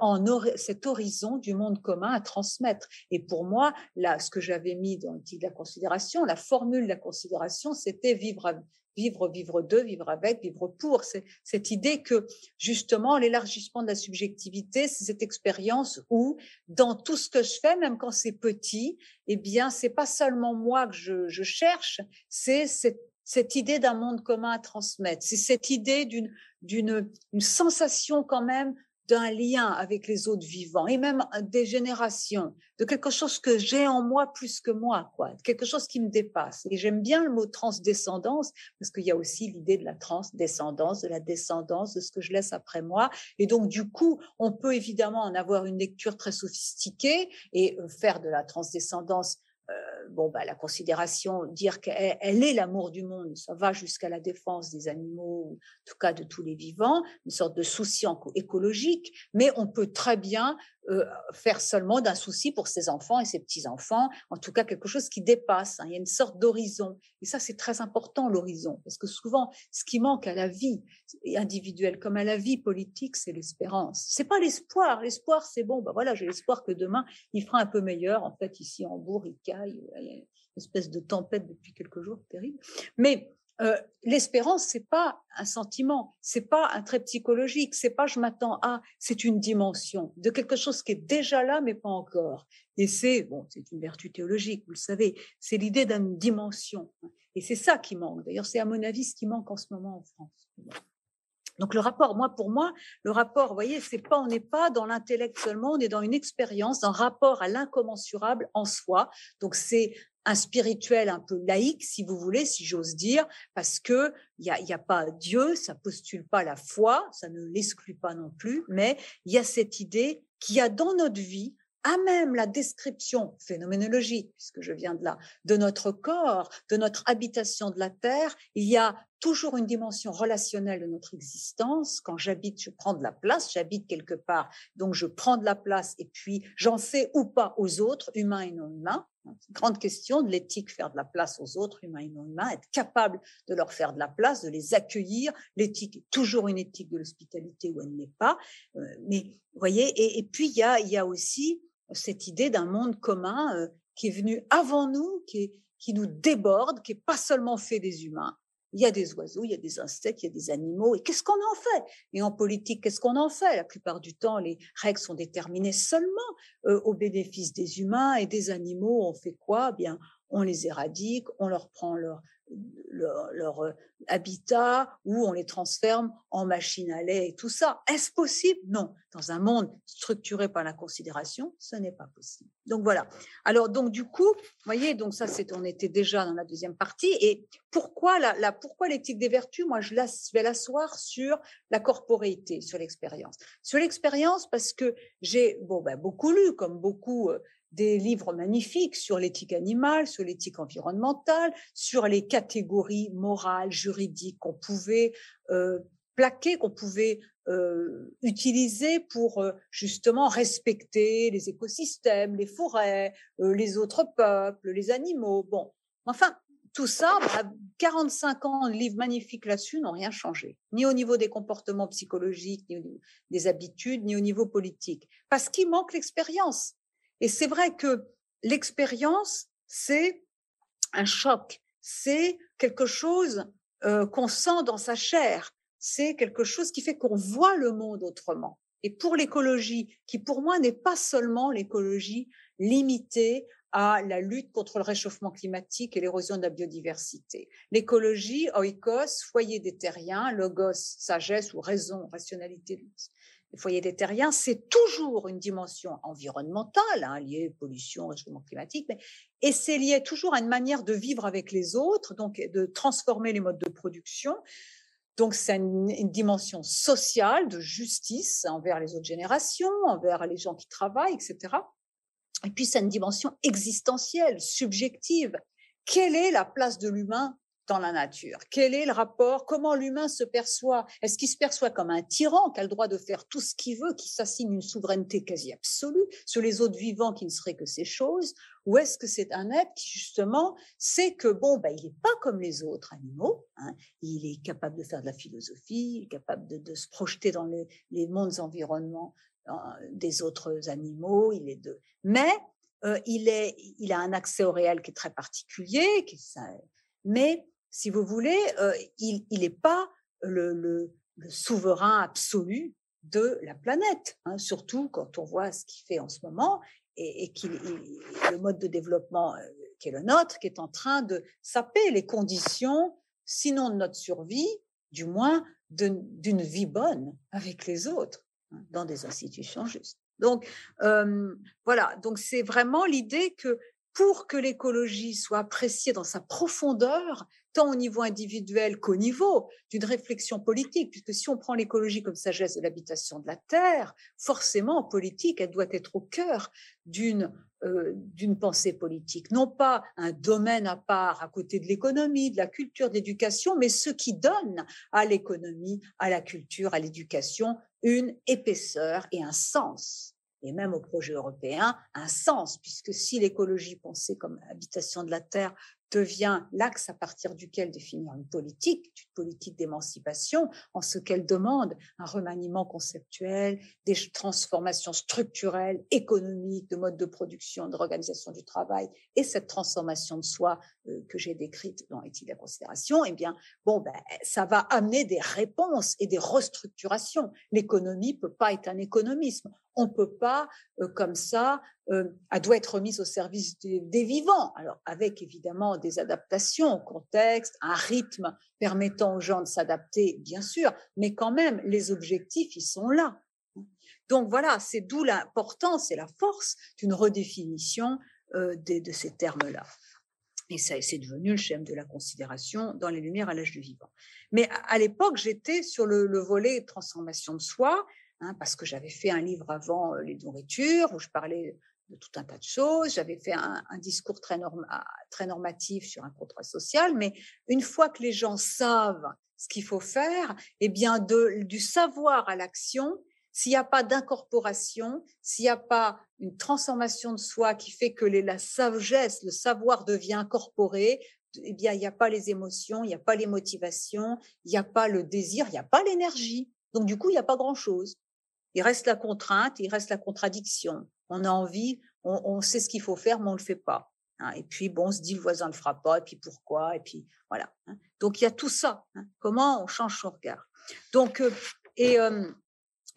[SPEAKER 1] cet horizon du monde commun à transmettre. Et pour moi, là, ce que j'avais mis dans le titre de la considération, la formule de la considération, c'était vivre vivre, vivre de, vivre avec, vivre pour. C'est cette idée que justement l'élargissement de la subjectivité, c'est cette expérience où dans tout ce que je fais, même quand c'est petit, eh bien c'est pas seulement moi que je, cherche, c'est cette, cette idée d'un monde commun à transmettre. C'est cette idée d'une d'une une sensation quand même d'un lien avec les autres vivants et même des générations, de quelque chose que j'ai en moi plus que moi, quoi, quelque chose qui me dépasse. Et j'aime bien le mot transdescendance parce qu'il y a aussi l'idée de la transdescendance, de la descendance, de ce que je laisse après moi. Et donc, du coup, on peut évidemment en avoir une lecture très sophistiquée et euh, faire de la transdescendance bon, bah, la considération, dire qu'elle est l'amour du monde, ça va jusqu'à la défense des animaux, en tout cas de tous les vivants, une sorte de souci écologique, mais on peut très bien euh, faire seulement d'un souci pour ses enfants et ses petits-enfants, en tout cas quelque chose qui dépasse. Hein. Il y a une sorte d'horizon. Et ça, c'est très important, l'horizon, parce que souvent, ce qui manque à la vie individuelle comme à la vie politique, c'est l'espérance. C'est pas l'espoir. L'espoir, c'est bon, ben voilà, j'ai l'espoir que demain, il fera un peu meilleur. En fait, ici, en Bourg, il caille, il y a une espèce de tempête depuis quelques jours, terrible. Mais euh, l'espérance, c'est pas un sentiment, c'est pas un trait psychologique, c'est pas je m'attends à, c'est une dimension de quelque chose qui est déjà là mais pas encore. Et c'est bon, c'est une vertu théologique, vous le savez, c'est l'idée d'une dimension. Et c'est ça qui manque. D'ailleurs, c'est à mon avis ce qui manque en ce moment en France. Donc le rapport, moi pour moi, le rapport, vous voyez, c'est pas, on n'est pas dans l'intellect seulement, on est dans une expérience, un rapport à l'incommensurable en soi. Donc c'est un spirituel un peu laïque, si vous voulez, si j'ose dire, parce que il y a, y a, pas Dieu, ça postule pas la foi, ça ne l'exclut pas non plus, mais il y a cette idée qu'il y a dans notre vie à même la description phénoménologique, puisque je viens de là, de notre corps, de notre habitation de la Terre, il y a toujours une dimension relationnelle de notre existence. Quand j'habite, je prends de la place, j'habite quelque part, donc je prends de la place et puis j'en fais ou pas aux autres, humains et non humains. Grande question de l'éthique, faire de la place aux autres, humains et non humains, être capable de leur faire de la place, de les accueillir. L'éthique est toujours une éthique de l'hospitalité où elle n'est pas. Euh, mais voyez, et, puis il y a, aussi cette idée d'un monde commun euh, qui est venu avant nous, qui, nous déborde, qui est pas seulement fait des humains. Il y a des oiseaux, il y a des insectes, il y a des animaux. Et qu'est-ce qu'on en fait? Et en politique, qu'est-ce qu'on en fait? La plupart du temps, les règles sont déterminées seulement euh, au bénéfice des humains et des animaux. On fait quoi? Eh Bien, on les éradique, on leur prend leur, leur, euh, habitat ou on les transforme en machines à lait et tout ça. Est-ce possible? Non. Dans un monde structuré par la considération, ce n'est pas possible. Donc voilà. Alors donc du coup, vous voyez, donc ça c'est on était déjà dans la deuxième partie. Et pourquoi la, pourquoi l'éthique des vertus? Moi, je, vais l'asseoir sur la corporéité, sur l'expérience. Sur l'expérience parce que j'ai bon ben, beaucoup lu, comme beaucoup euh, des livres magnifiques sur l'éthique animale, sur l'éthique environnementale, sur les catégories morales, juridiques qu'on pouvait euh, plaquer, qu'on pouvait euh, utiliser pour euh, justement respecter les écosystèmes, les forêts, les autres peuples, les animaux. Bon, enfin, tout ça, 45 bah, ans de livres magnifiques là-dessus n'ont rien changé, ni au niveau des comportements psychologiques, ni au niveau des habitudes, ni au niveau politique, parce qu'il manque l'expérience. Et c'est vrai que l'expérience, c'est un choc, c'est quelque chose euh, qu'on sent dans sa chair, c'est quelque chose qui fait qu'on voit le monde autrement. Et pour l'écologie, qui pour moi n'est pas seulement l'écologie limitée à la lutte contre le réchauffement climatique et l'érosion de la biodiversité. L'écologie, oikos, foyer des terriens, logos, sagesse ou raison, rationalité, les foyers des terriens, c'est toujours une dimension environnementale, hein, liée pollution, réchauffement climatique, mais, et c'est lié toujours à une manière de vivre avec les autres, donc de transformer les modes de production. Donc c'est une, une, dimension sociale de justice envers les autres générations, envers les gens qui travaillent, etc. Et puis c'est une dimension existentielle, subjective. Quelle est la place de l'humain dans la nature? Quel est le rapport? Comment l'humain se perçoit? Est-ce qu'il se perçoit comme un tyran qui a le droit de faire tout ce qu'il veut, qui s'assigne une souveraineté quasi absolue sur les autres vivants qui ne seraient que ces choses? Ou est-ce que c'est un être qui justement sait que bon, ben, il n'est pas comme les autres animaux hein? Il est capable de faire de la philosophie, il est capable de, se projeter dans les, mondes environnements euh, des autres animaux. Il est mais euh, il a un accès au réel qui est très particulier, mais si vous voulez, euh, il n'est pas le, souverain absolu de la planète, hein, surtout quand on voit ce qu'il fait en ce moment et, le mode de développement euh, qui est le nôtre, qui est en train de saper les conditions, sinon de notre survie, du moins d'une vie bonne avec les autres, hein, dans des institutions justes. Donc euh, voilà, donc c'est vraiment l'idée que pour que l'écologie soit appréciée dans sa profondeur, tant au niveau individuel qu'au niveau d'une réflexion politique, puisque si on prend l'écologie comme sagesse de l'habitation de la Terre, forcément, en politique, elle doit être au cœur d'une euh, d'une pensée politique, non pas un domaine à part à côté de l'économie, de la culture, de l'éducation, mais ce qui donne à l'économie, à la culture, à l'éducation une épaisseur et un sens. Et même au projet européen un sens, puisque si l'écologie pensée comme habitation de la Terre devient l'axe à partir duquel définir une politique, une politique d'émancipation, en ce qu'elle demande un remaniement conceptuel, des transformations structurelles, économiques, de mode de production, de l'organisation du travail, et cette transformation de soi euh, que j'ai décrite dans l'éthique de la considération, eh bien, bon, ben, ça va amener des réponses et des restructurations. L'économie peut pas être un économisme. On peut pas, euh, comme ça, elle doit être mise au service des, vivants. Alors, avec évidemment des adaptations au contexte, un rythme permettant aux gens de s'adapter, bien sûr, mais quand même, les objectifs, ils sont là. Donc voilà, c'est d'où l'importance et la force d'une redéfinition euh, de, ces termes-là. Et ça, c'est devenu le schème de la considération dans les Lumières à l'âge du vivant. Mais à, l'époque, j'étais sur le, le volet transformation de soi, Hein, parce que j'avais fait un livre avant euh, les nourritures où je parlais de tout un tas de choses. J'avais fait un, discours très, normatif sur un contrat social, mais une fois que les gens savent ce qu'il faut faire, eh bien, de, du savoir à l'action, s'il n'y a pas d'incorporation, s'il n'y a pas une transformation de soi qui fait que la sagesse, le savoir devient incorporé, eh bien, il n'y a pas les émotions, il n'y a pas les motivations, il n'y a pas le désir, il n'y a pas l'énergie. Donc, du coup, il n'y a pas grand-chose. Il reste la contrainte, il reste la contradiction. On a envie, on, sait ce qu'il faut faire, mais on le fait pas. Hein. Et puis bon, on se dit le voisin le fera pas, et puis pourquoi, et puis voilà. Hein. Donc il y a tout ça. Hein. Comment on change son regard? Donc euh, et euh,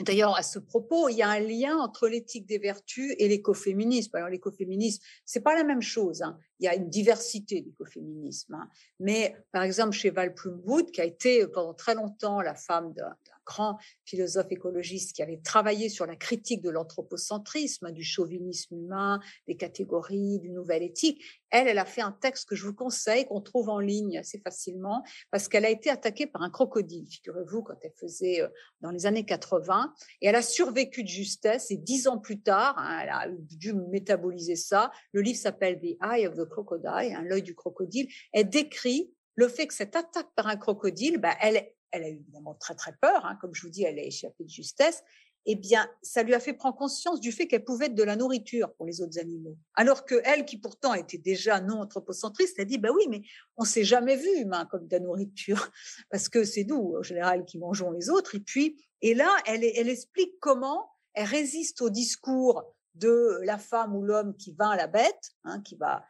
[SPEAKER 1] D'ailleurs, à ce propos, il y a un lien entre l'éthique des vertus et l'écoféminisme. Alors, l'écoféminisme, c'est pas la même chose. Il y a une diversité d'écoféminisme. Mais, par exemple, chez Val Plumwood, qui a été pendant très longtemps la femme d'un grand philosophe écologiste qui avait travaillé sur la critique de l'anthropocentrisme, du chauvinisme humain, des catégories, du nouvel éthique. Elle, elle a fait un texte que je vous conseille, qu'on trouve en ligne assez facilement, parce qu'elle a été attaquée par un crocodile, figurez-vous, quand elle faisait euh, dans les années 80, et elle a survécu de justesse, et dix ans plus tard, hein, elle a dû métaboliser ça. Le livre s'appelle The Eye of the Crocodile, hein, l'œil du crocodile. Elle décrit le fait que cette attaque par un crocodile, bah, elle, elle a eu évidemment très très peur, hein, comme je vous dis, elle a échappé de justesse, eh bien, ça lui a fait prendre conscience du fait qu'elle pouvait être de la nourriture pour les autres animaux. Alors que elle, qui pourtant était déjà non anthropocentriste, a dit, bah oui, mais on s'est jamais vu humain comme de la nourriture, parce que c'est nous, en général, qui mangeons les autres. Et puis, et là, elle, elle explique comment elle résiste au discours de la femme ou l'homme qui va à la bête, hein, qui va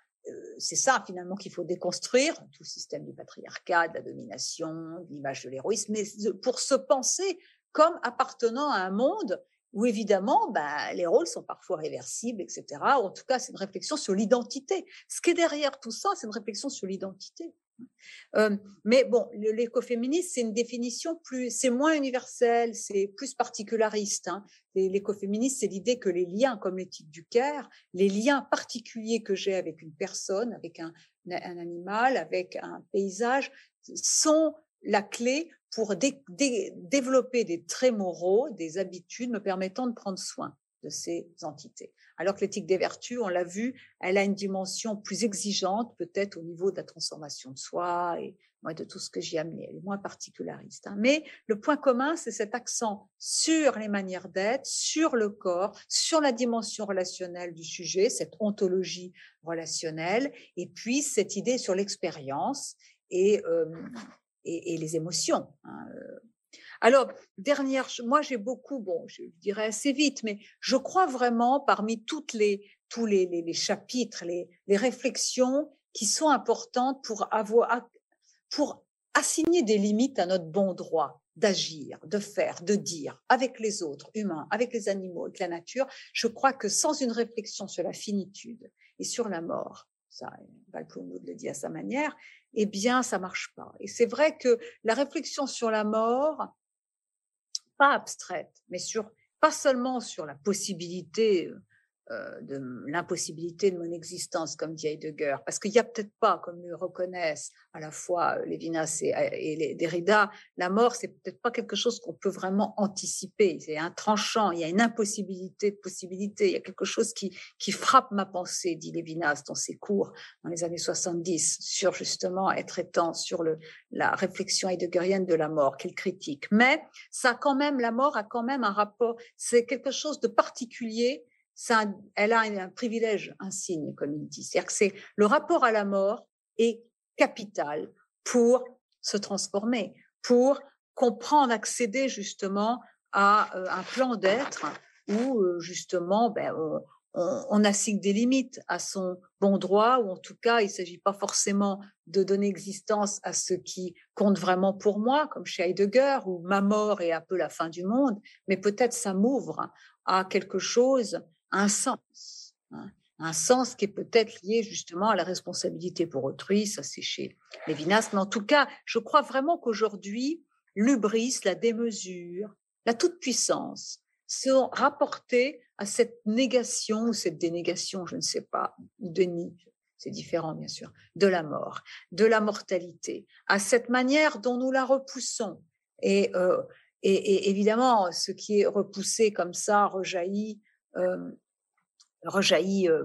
[SPEAKER 1] c'est ça finalement qu'il faut déconstruire, tout système du patriarcat, de la domination, de l'image de l'héroïsme, mais pour se penser comme appartenant à un monde où évidemment bah, les rôles sont parfois réversibles, etc. En tout cas, c'est une réflexion sur l'identité. Ce qui est derrière tout ça, c'est une réflexion sur l'identité. Euh, mais bon, l'écoféminisme, c'est une définition plus, c'est moins universel, c'est plus particulariste. Hein. L'écoféminisme, c'est l'idée que les liens, comme l'éthique du Caire, les liens particuliers que j'ai avec une personne, avec un, un, animal, avec un paysage, sont la clé pour développer des traits moraux, des habitudes me permettant de prendre soin de ces entités. Alors que l'éthique des vertus, on l'a vu, elle a une dimension plus exigeante, peut-être au niveau de la transformation de soi et de tout ce que j'y ai amené. Elle est moins particulariste. Hein. Mais le point commun, c'est cet accent sur les manières d'être, sur le corps, sur la dimension relationnelle du sujet, cette ontologie relationnelle, et puis cette idée sur l'expérience et, euh, les émotions. Hein. Alors, dernière, moi j'ai beaucoup, bon, je dirais assez vite, mais je crois vraiment parmi toutes les, tous les, chapitres, les, les, réflexions qui sont importantes pour avoir, pour assigner des limites à notre bon droit d'agir, de faire, de dire avec les autres humains, avec les animaux, avec la nature. Je crois que sans une réflexion sur la finitude et sur la mort, ça, Valploumud le dit à sa manière, eh bien, ça marche pas. Et c'est vrai que la réflexion sur la mort, pas abstraite, mais sur pas seulement sur la possibilité euh, de l'impossibilité de mon existence, comme dit Heidegger, parce qu'il n'y a peut-être pas, comme le reconnaissent à la fois euh, Lévinas et, et les Derrida, la mort, c'est peut-être pas quelque chose qu'on peut vraiment anticiper. C'est un tranchant, il y a une impossibilité de possibilité, il y a quelque chose qui, qui frappe ma pensée, dit Lévinas dans ses cours dans les années 70, sur justement être étant sur le, la réflexion heideggerienne de la mort, qu'il critique. Mais ça quand même, la mort a quand même un rapport, c'est quelque chose de particulier elle a un, privilège insigne, comme il dit. C'est-à-dire que le rapport à la mort est capital pour se transformer, pour comprendre, accéder justement à euh, un plan d'être où euh, justement ben, on, on, assigne des limites à son bon droit, ou en tout cas il ne s'agit pas forcément de donner existence à ce qui compte vraiment pour moi, comme chez Heidegger, où ma mort est un peu la fin du monde, mais peut-être ça m'ouvre à quelque chose un sens, hein, un sens qui est peut-être lié justement à la responsabilité pour autrui, ça c'est chez Lévinas, mais en tout cas, je crois vraiment qu'aujourd'hui, l'ubris, la démesure, la toute-puissance sont rapportés à cette négation ou cette dénégation, je ne sais pas, ou déni, c'est différent bien sûr, de la mort, de la mortalité, à cette manière dont nous la repoussons. Et, euh, et, évidemment, ce qui est repoussé comme ça rejaillit euh, rejaillit, euh,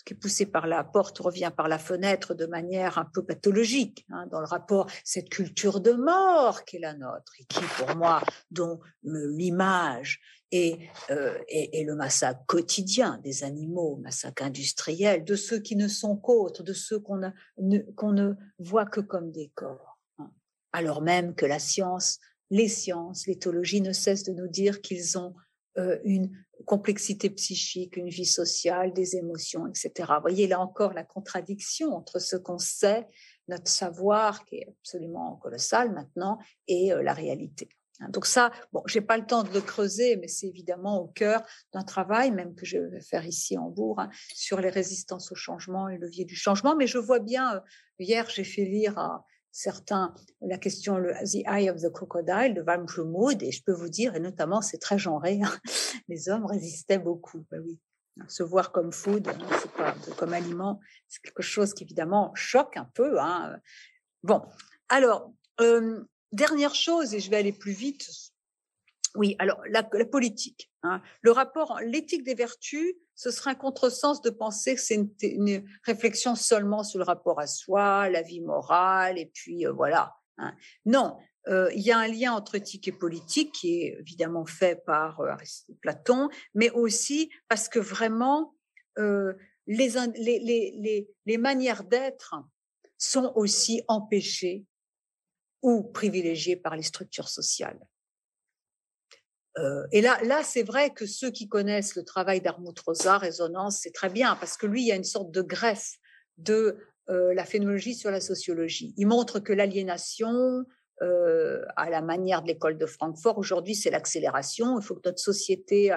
[SPEAKER 1] ce qui est poussé par la porte revient par la fenêtre de manière un peu pathologique hein, dans le rapport, cette culture de mort qui est la nôtre et qui, pour moi, dont l'image et, euh, et, le massacre quotidien des animaux, massacre industriel, de ceux qui ne sont qu'autres, de ceux qu'on ne voit que comme des corps. Hein. Alors même que la science, les sciences, l'éthologie ne cessent de nous dire qu'ils ont euh, une complexité psychique, une vie sociale, des émotions, etc. Vous voyez là encore la contradiction entre ce qu'on sait, notre savoir qui est absolument colossal maintenant, et euh, la réalité. Hein. Donc ça, bon, j'ai pas le temps de le creuser, mais c'est évidemment au cœur d'un travail, même que je vais faire ici en Bourg, hein, sur les résistances au changement et le levier du changement. Mais je vois bien, euh, hier, j'ai fait lire à certains la question le The Eye of the Crocodile de Van Mood et je peux vous dire et notamment c'est très genré hein, les hommes résistaient beaucoup oui se voir comme food hein, pas comme aliment c'est quelque chose qui évidemment choque un peu hein. bon alors euh, dernière chose et je vais aller plus vite oui alors la, politique hein. le rapport l'éthique des vertus ce serait un contresens de penser que c'est une, réflexion seulement sur le rapport à soi, la vie morale, et puis euh, voilà. Hein. Non, euh, il y a un lien entre éthique et politique qui est évidemment fait par euh, Platon, mais aussi parce que vraiment, les, les, les manières d'être sont aussi empêchées ou privilégiées par les structures sociales. Euh, et là, là c'est vrai que ceux qui connaissent le travail d'Armut Rosa, Résonance, c'est très bien, parce que lui, il y a une sorte de greffe de euh, la phénoménologie sur la sociologie. Il montre que l'aliénation, euh, à la manière de l'école de Francfort, aujourd'hui, c'est l'accélération. Il faut que notre société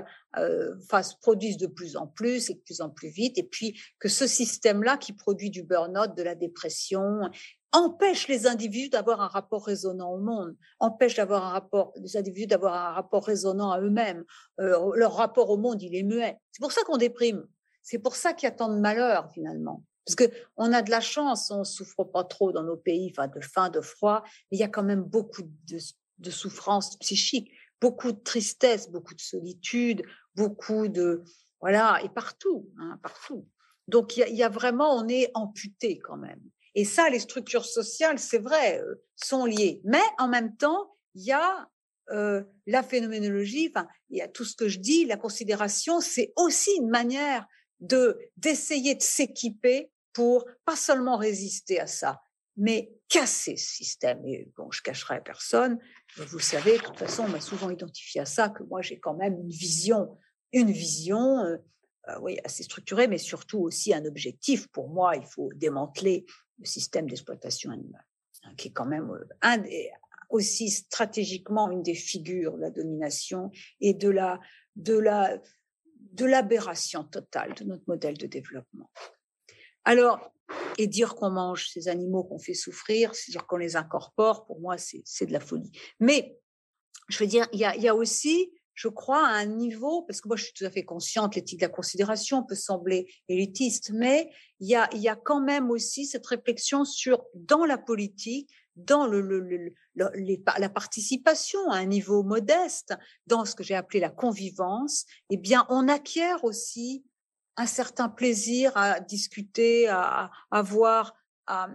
[SPEAKER 1] fasse, produise de plus en plus et de plus en plus vite. Et puis que ce système-là qui produit du burn-out, de la dépression empêche les individus d'avoir un rapport résonnant au monde, empêche d'avoir un rapport, les individus d'avoir un rapport résonnant à eux-mêmes. Euh, leur rapport au monde, il est muet. C'est pour ça qu'on déprime. C'est pour ça qu'il y a tant de malheur finalement. Parce que on a de la chance, on souffre pas trop dans nos pays, de faim, de froid, mais il y a quand même beaucoup de, de souffrance psychique, beaucoup de tristesse, beaucoup de solitude, beaucoup de voilà et partout, hein, partout. Donc il y a vraiment, on est amputé quand même. Et ça, les structures sociales, c'est vrai, euh, sont liées. Mais en même temps, il y a euh, la phénoménologie, enfin, il y a tout ce que je dis, la considération, c'est aussi une manière de d'essayer de s'équiper pour pas seulement résister à ça, mais casser ce système. Et bon, je cacherai à personne, vous savez, de toute façon, on m'a souvent identifié à ça, que moi j'ai quand même une vision, une vision, euh, oui, assez structurée, mais surtout aussi un objectif. Pour moi, il faut démanteler le système d'exploitation animale, hein, qui est quand même euh, aussi stratégiquement une des figures de la domination et de la de la de l'aberration totale de notre modèle de développement. Alors, et dire qu'on mange ces animaux qu'on fait souffrir, c'est-à-dire qu'on les incorpore, pour moi, c'est de la folie. Mais, je veux dire, il y a aussi je crois, à un niveau, parce que moi je suis tout à fait consciente, l'éthique de la considération peut sembler élitiste, mais il y a, y a quand même aussi cette réflexion sur, dans la politique, dans le, le, la participation à un niveau modeste, dans ce que j'ai appelé la convivence, eh bien, on acquiert aussi un certain plaisir à discuter, à, à voir, à,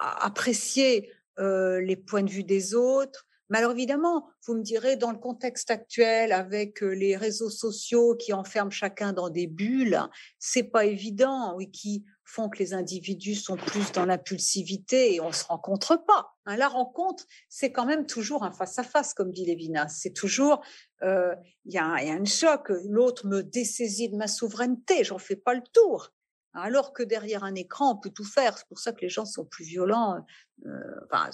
[SPEAKER 1] à apprécier euh, les points de vue des autres, mais alors évidemment, vous me direz, dans le contexte actuel, avec euh, les réseaux sociaux qui enferment chacun dans des bulles, c'est pas évident, oui, qui font que les individus sont plus dans l'impulsivité et on se rencontre pas. Hein. La rencontre, c'est quand même toujours un face à face, comme dit Lévinas. C'est toujours, euh, il y, y a un choc. L'autre me dessaisit de ma souveraineté, j'en fais pas le tour. Alors que derrière un écran, on peut tout faire. C'est pour ça que les gens sont plus violents. Euh, enfin,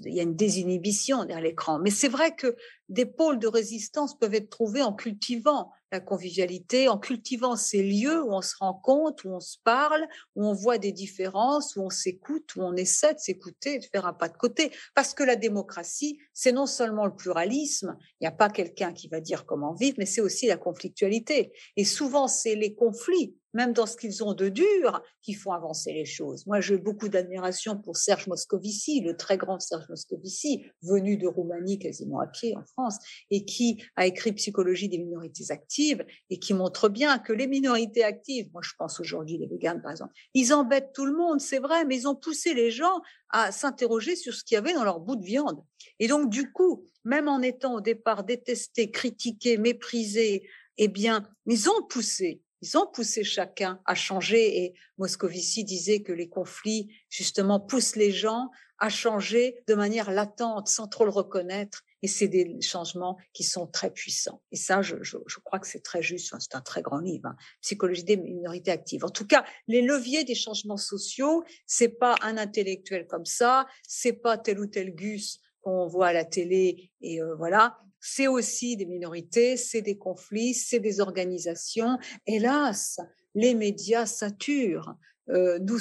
[SPEAKER 1] il y a une désinhibition derrière l'écran. Mais c'est vrai que des pôles de résistance peuvent être trouvés en cultivant la convivialité, en cultivant ces lieux où on se rencontre, où on se parle, où on voit des différences, où on s'écoute, où on essaie de s'écouter, de faire un pas de côté. Parce que la démocratie, c'est non seulement le pluralisme, il n'y a pas quelqu'un qui va dire comment vivre, mais c'est aussi la conflictualité. Et souvent, c'est les conflits, même dans ce qu'ils ont de dur, qui font avancer les choses. Moi, j'ai beaucoup d'admiration pour Serge Moscovici, le très grand Serge Moscovici, venu de Roumanie quasiment à pied en France, et qui a écrit Psychologie des minorités actives, et qui montre bien que les minorités actives, moi je pense aujourd'hui les véganes par exemple, ils embêtent tout le monde, c'est vrai, mais ils ont poussé les gens à s'interroger sur ce qu'il y avait dans leur bout de viande. Et donc du coup, même en étant au départ détestés, critiqués, méprisés, eh bien, ils ont poussé ils ont poussé chacun à changer et Moscovici disait que les conflits, justement, poussent les gens à changer de manière latente, sans trop le reconnaître. Et c'est des changements qui sont très puissants. Et ça, je, je, je crois que c'est très juste. c'est un très grand livre, hein. Psychologie des minorités actives. En tout cas, les leviers des changements sociaux, c'est pas un intellectuel comme ça, c'est pas tel ou tel Gus qu'on voit à la télé et euh, voilà c'est aussi des minorités, c'est des conflits, c'est des organisations. Hélas, les médias saturent, euh, nous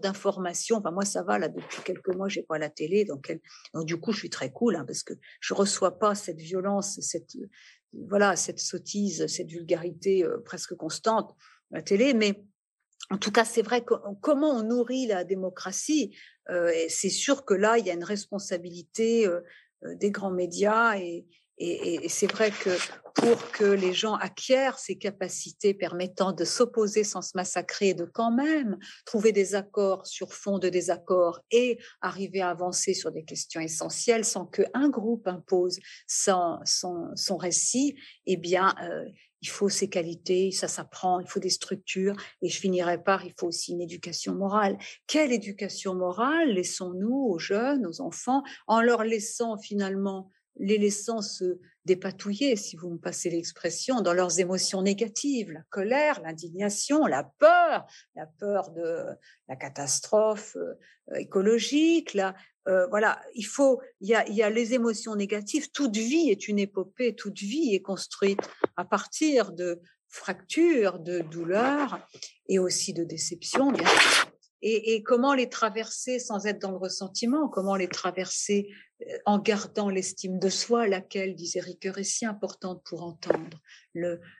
[SPEAKER 1] d'informations. Enfin, moi, ça va, là, depuis quelques mois, j'ai pas la télé, donc, du coup, je suis très cool, hein, parce que je reçois pas cette violence, cette, voilà, cette sottise, cette vulgarité euh, presque constante la télé, mais en tout cas, c'est vrai que comment on nourrit la démocratie, euh, c'est sûr que là, il y a une responsabilité euh, des grands médias et, et, c'est vrai que pour que les gens acquièrent ces capacités permettant de s'opposer sans se massacrer, de quand même trouver des accords sur fond de désaccords et arriver à avancer sur des questions essentielles sans qu'un groupe impose son, son, récit, eh bien, euh, il faut ces qualités, ça s'apprend, il faut des structures, et je finirai par, il faut aussi une éducation morale. Quelle éducation morale laissons-nous aux jeunes, aux enfants, en leur laissant finalement les laissant se dépatouiller, si vous me passez l'expression, dans leurs émotions négatives, la colère, l'indignation, la peur, la peur de la catastrophe euh, écologique, là, euh, voilà, il faut, il y, a, y a les émotions négatives. Toute vie est une épopée, toute vie est construite à partir de fractures, de douleurs et aussi de déceptions, bien sûr. Et, comment les traverser sans être dans le ressentiment, comment les traverser euh, en gardant l'estime de soi, laquelle, disait Ricoeur, est si importante pour entendre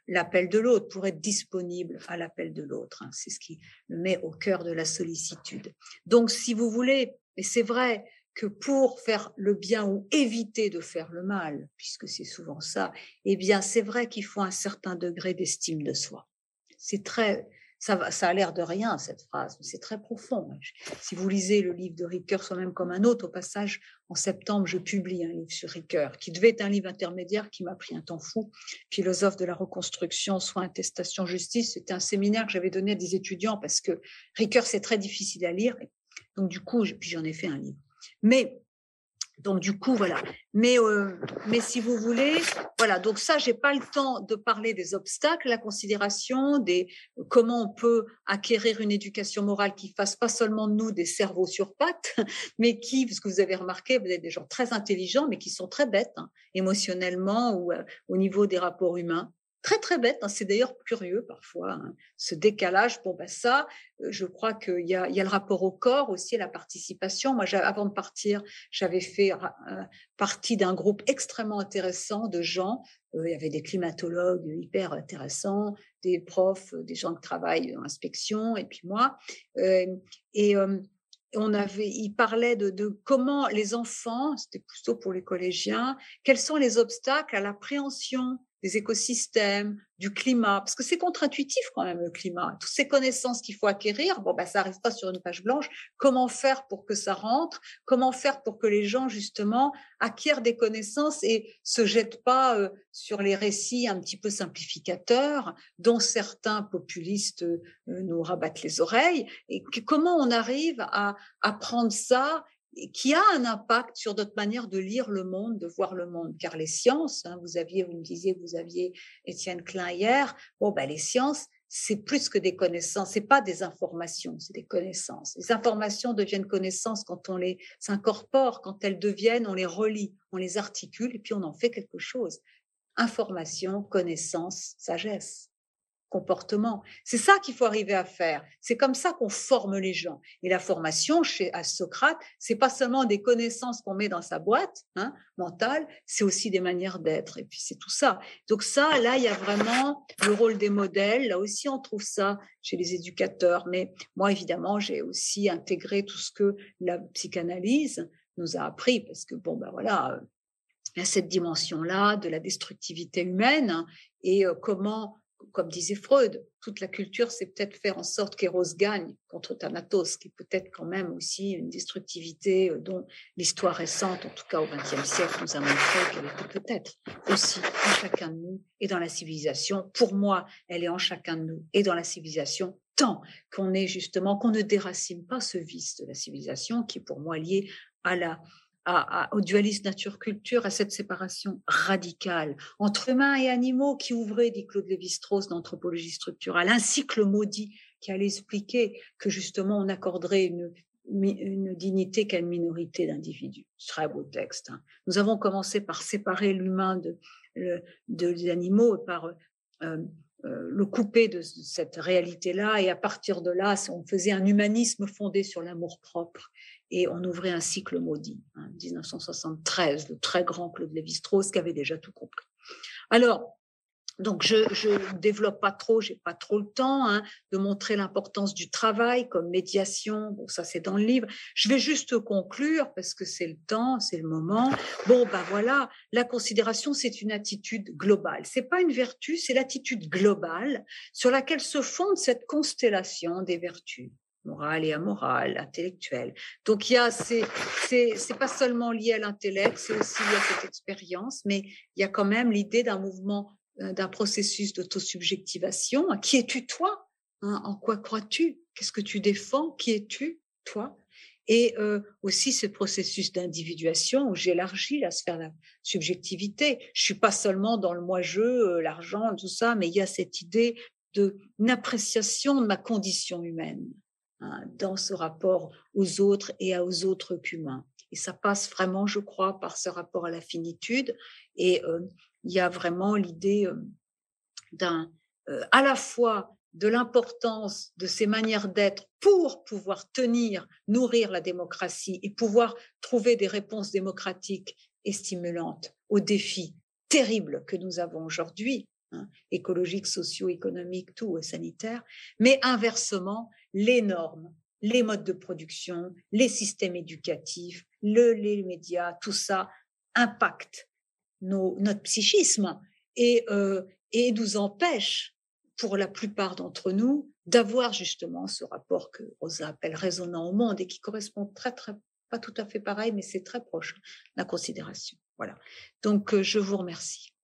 [SPEAKER 1] l'appel de l'autre, pour être disponible à l'appel de l'autre. Hein? C'est ce qui le met au cœur de la sollicitude. Donc, si vous voulez, et c'est vrai que pour faire le bien ou éviter de faire le mal, puisque c'est souvent ça, eh bien, c'est vrai qu'il faut un certain degré d'estime de soi. C'est très, ça, a l'air de rien, cette phrase, mais c'est très profond. Si vous lisez le livre de Ricoeur, soi-même comme un autre, au passage, en septembre, je publie un livre sur Ricoeur, qui devait être un livre intermédiaire, qui m'a pris un temps fou. Philosophe de la reconstruction, soins, intestation, justice. C'était un séminaire que j'avais donné à des étudiants parce que Ricoeur, c'est très difficile à lire. Donc, du coup, j'en ai fait un livre. Mais donc du coup voilà. Mais euh, mais si vous voulez, voilà. Donc ça, j'ai pas le temps de parler des obstacles, la considération des comment on peut acquérir une éducation morale qui fasse pas seulement nous des cerveaux sur pattes, mais qui, parce que vous avez remarqué, vous êtes des gens très intelligents, mais qui sont très bêtes hein, émotionnellement ou euh, au niveau des rapports humains très très bête. Hein. C'est d'ailleurs curieux parfois, hein, ce décalage. Bon, ben ça, euh, je crois qu'il y a, le rapport au corps aussi, la participation. Moi, avant de partir, j'avais fait euh, partie d'un groupe extrêmement intéressant de gens. il y avait des climatologues hyper intéressants, des profs, des gens qui travaillent en inspection, et puis moi. et on avait, il parlait de, de, comment les enfants, c'était plutôt pour les collégiens, quels sont les obstacles à l'appréhension des écosystèmes, du climat, parce que c'est contre-intuitif quand même le climat. Toutes ces connaissances qu'il faut acquérir, bon, ben, ça arrive pas sur une page blanche. Comment faire pour que ça rentre? Comment faire pour que les gens justement acquièrent des connaissances et se jettent pas euh, sur les récits un petit peu simplificateurs dont certains populistes euh, nous rabattent les oreilles? Et comment on arrive à, à prendre ça qui a un impact sur notre manière de lire le monde, de voir le monde. Car les sciences, hein, vous aviez, vous me disiez vous aviez Étienne Klein hier, bon, ben, les sciences, c'est plus que des connaissances, c'est pas des informations, c'est des connaissances. Les informations deviennent connaissances quand on les incorpore, quand elles deviennent, on les relie, on les articule et puis on en fait quelque chose. Information, connaissance, sagesse C'est ça qu'il faut arriver à faire. C'est comme ça qu'on forme les gens. Et la formation chez à Socrate, c'est pas seulement des connaissances qu'on met dans sa boîte hein, mentale, c'est aussi des manières d'être. Et puis c'est tout ça. Donc ça, là, il y a vraiment le rôle des modèles. Là aussi, on trouve ça chez les éducateurs. Mais moi, évidemment, j'ai aussi intégré tout ce que la psychanalyse nous a appris, parce que bon, ben voilà, il y a cette dimension-là de la destructivité humaine hein, et euh, comment comme disait Freud, toute la culture, c'est peut-être faire en sorte qu'Eros gagne contre Thanatos, qui est peut-être quand même aussi une destructivité euh, dont l'histoire récente, en tout cas au XXe siècle, nous a montré qu'elle était peut-être aussi en chacun de nous et dans la civilisation. Pour moi, elle est en chacun de nous et dans la civilisation, tant qu'on est justement, qu'on ne déracine pas ce vice de la civilisation qui est pour moi lié à la au dualisme nature-culture, à cette séparation radicale entre humains et animaux qui ouvrait, dit Claude Lévi-Strauss, d'anthropologie structurale, un cycle maudit qui allait expliquer que justement on accorderait une, dignité qu'à une minorité d'individus. Très beau texte. Hein. Nous avons commencé par séparer l'humain de, de, des animaux, par euh, euh, le couper de cette réalité-là, et à partir de là, on faisait un humanisme fondé sur l'amour propre et on ouvrait un cycle maudit. Hein, 1973, le très grand Claude Lévi-Strauss qui avait déjà tout compris. Alors, donc je ne développe pas trop, j'ai pas trop le temps hein, de montrer l'importance du travail comme médiation. Bon, ça c'est dans le livre. Je vais juste conclure parce que c'est le temps, c'est le moment. Bon, ben voilà, la considération c'est une attitude globale. C'est pas une vertu, c'est l'attitude globale sur laquelle se fonde cette constellation des vertus morale et amorale, intellectuelle. Donc il y a c'est c'est pas seulement lié à l'intellect, c'est aussi lié à cette expérience, mais il y a quand même l'idée d'un mouvement, euh, d'un processus d'autosubjectivation. Qui es-tu toi hein? En quoi crois-tu? Qu'est-ce que tu défends? Qui es-tu toi? Et euh, aussi ce processus d'individuation où j'élargis la sphère de la subjectivité. Je suis pas seulement dans le moi-je, euh, l'argent, tout ça, mais il y a cette idée d'une appréciation de ma condition humaine. Hein, dans ce rapport aux autres et aux autres qu'humains. Et ça passe vraiment, je crois, par ce rapport à la finitude. Et euh, il y a vraiment l'idée euh, euh, à la fois de l'importance de ces manières d'être pour pouvoir tenir, nourrir la démocratie et pouvoir trouver des réponses démocratiques et stimulantes aux défis terribles que nous avons aujourd'hui, hein, écologiques, socio-économiques, tout, sanitaires, mais inversement, les normes, les modes de production, les systèmes éducatifs, le, les médias, tout ça impacte notre psychisme et, euh, et nous empêche, pour la plupart d'entre nous, d'avoir justement ce rapport que Rosa appelle résonnant au monde et qui correspond très, très, pas tout à fait pareil, mais c'est très proche, la considération. Voilà. Donc, euh, je vous remercie.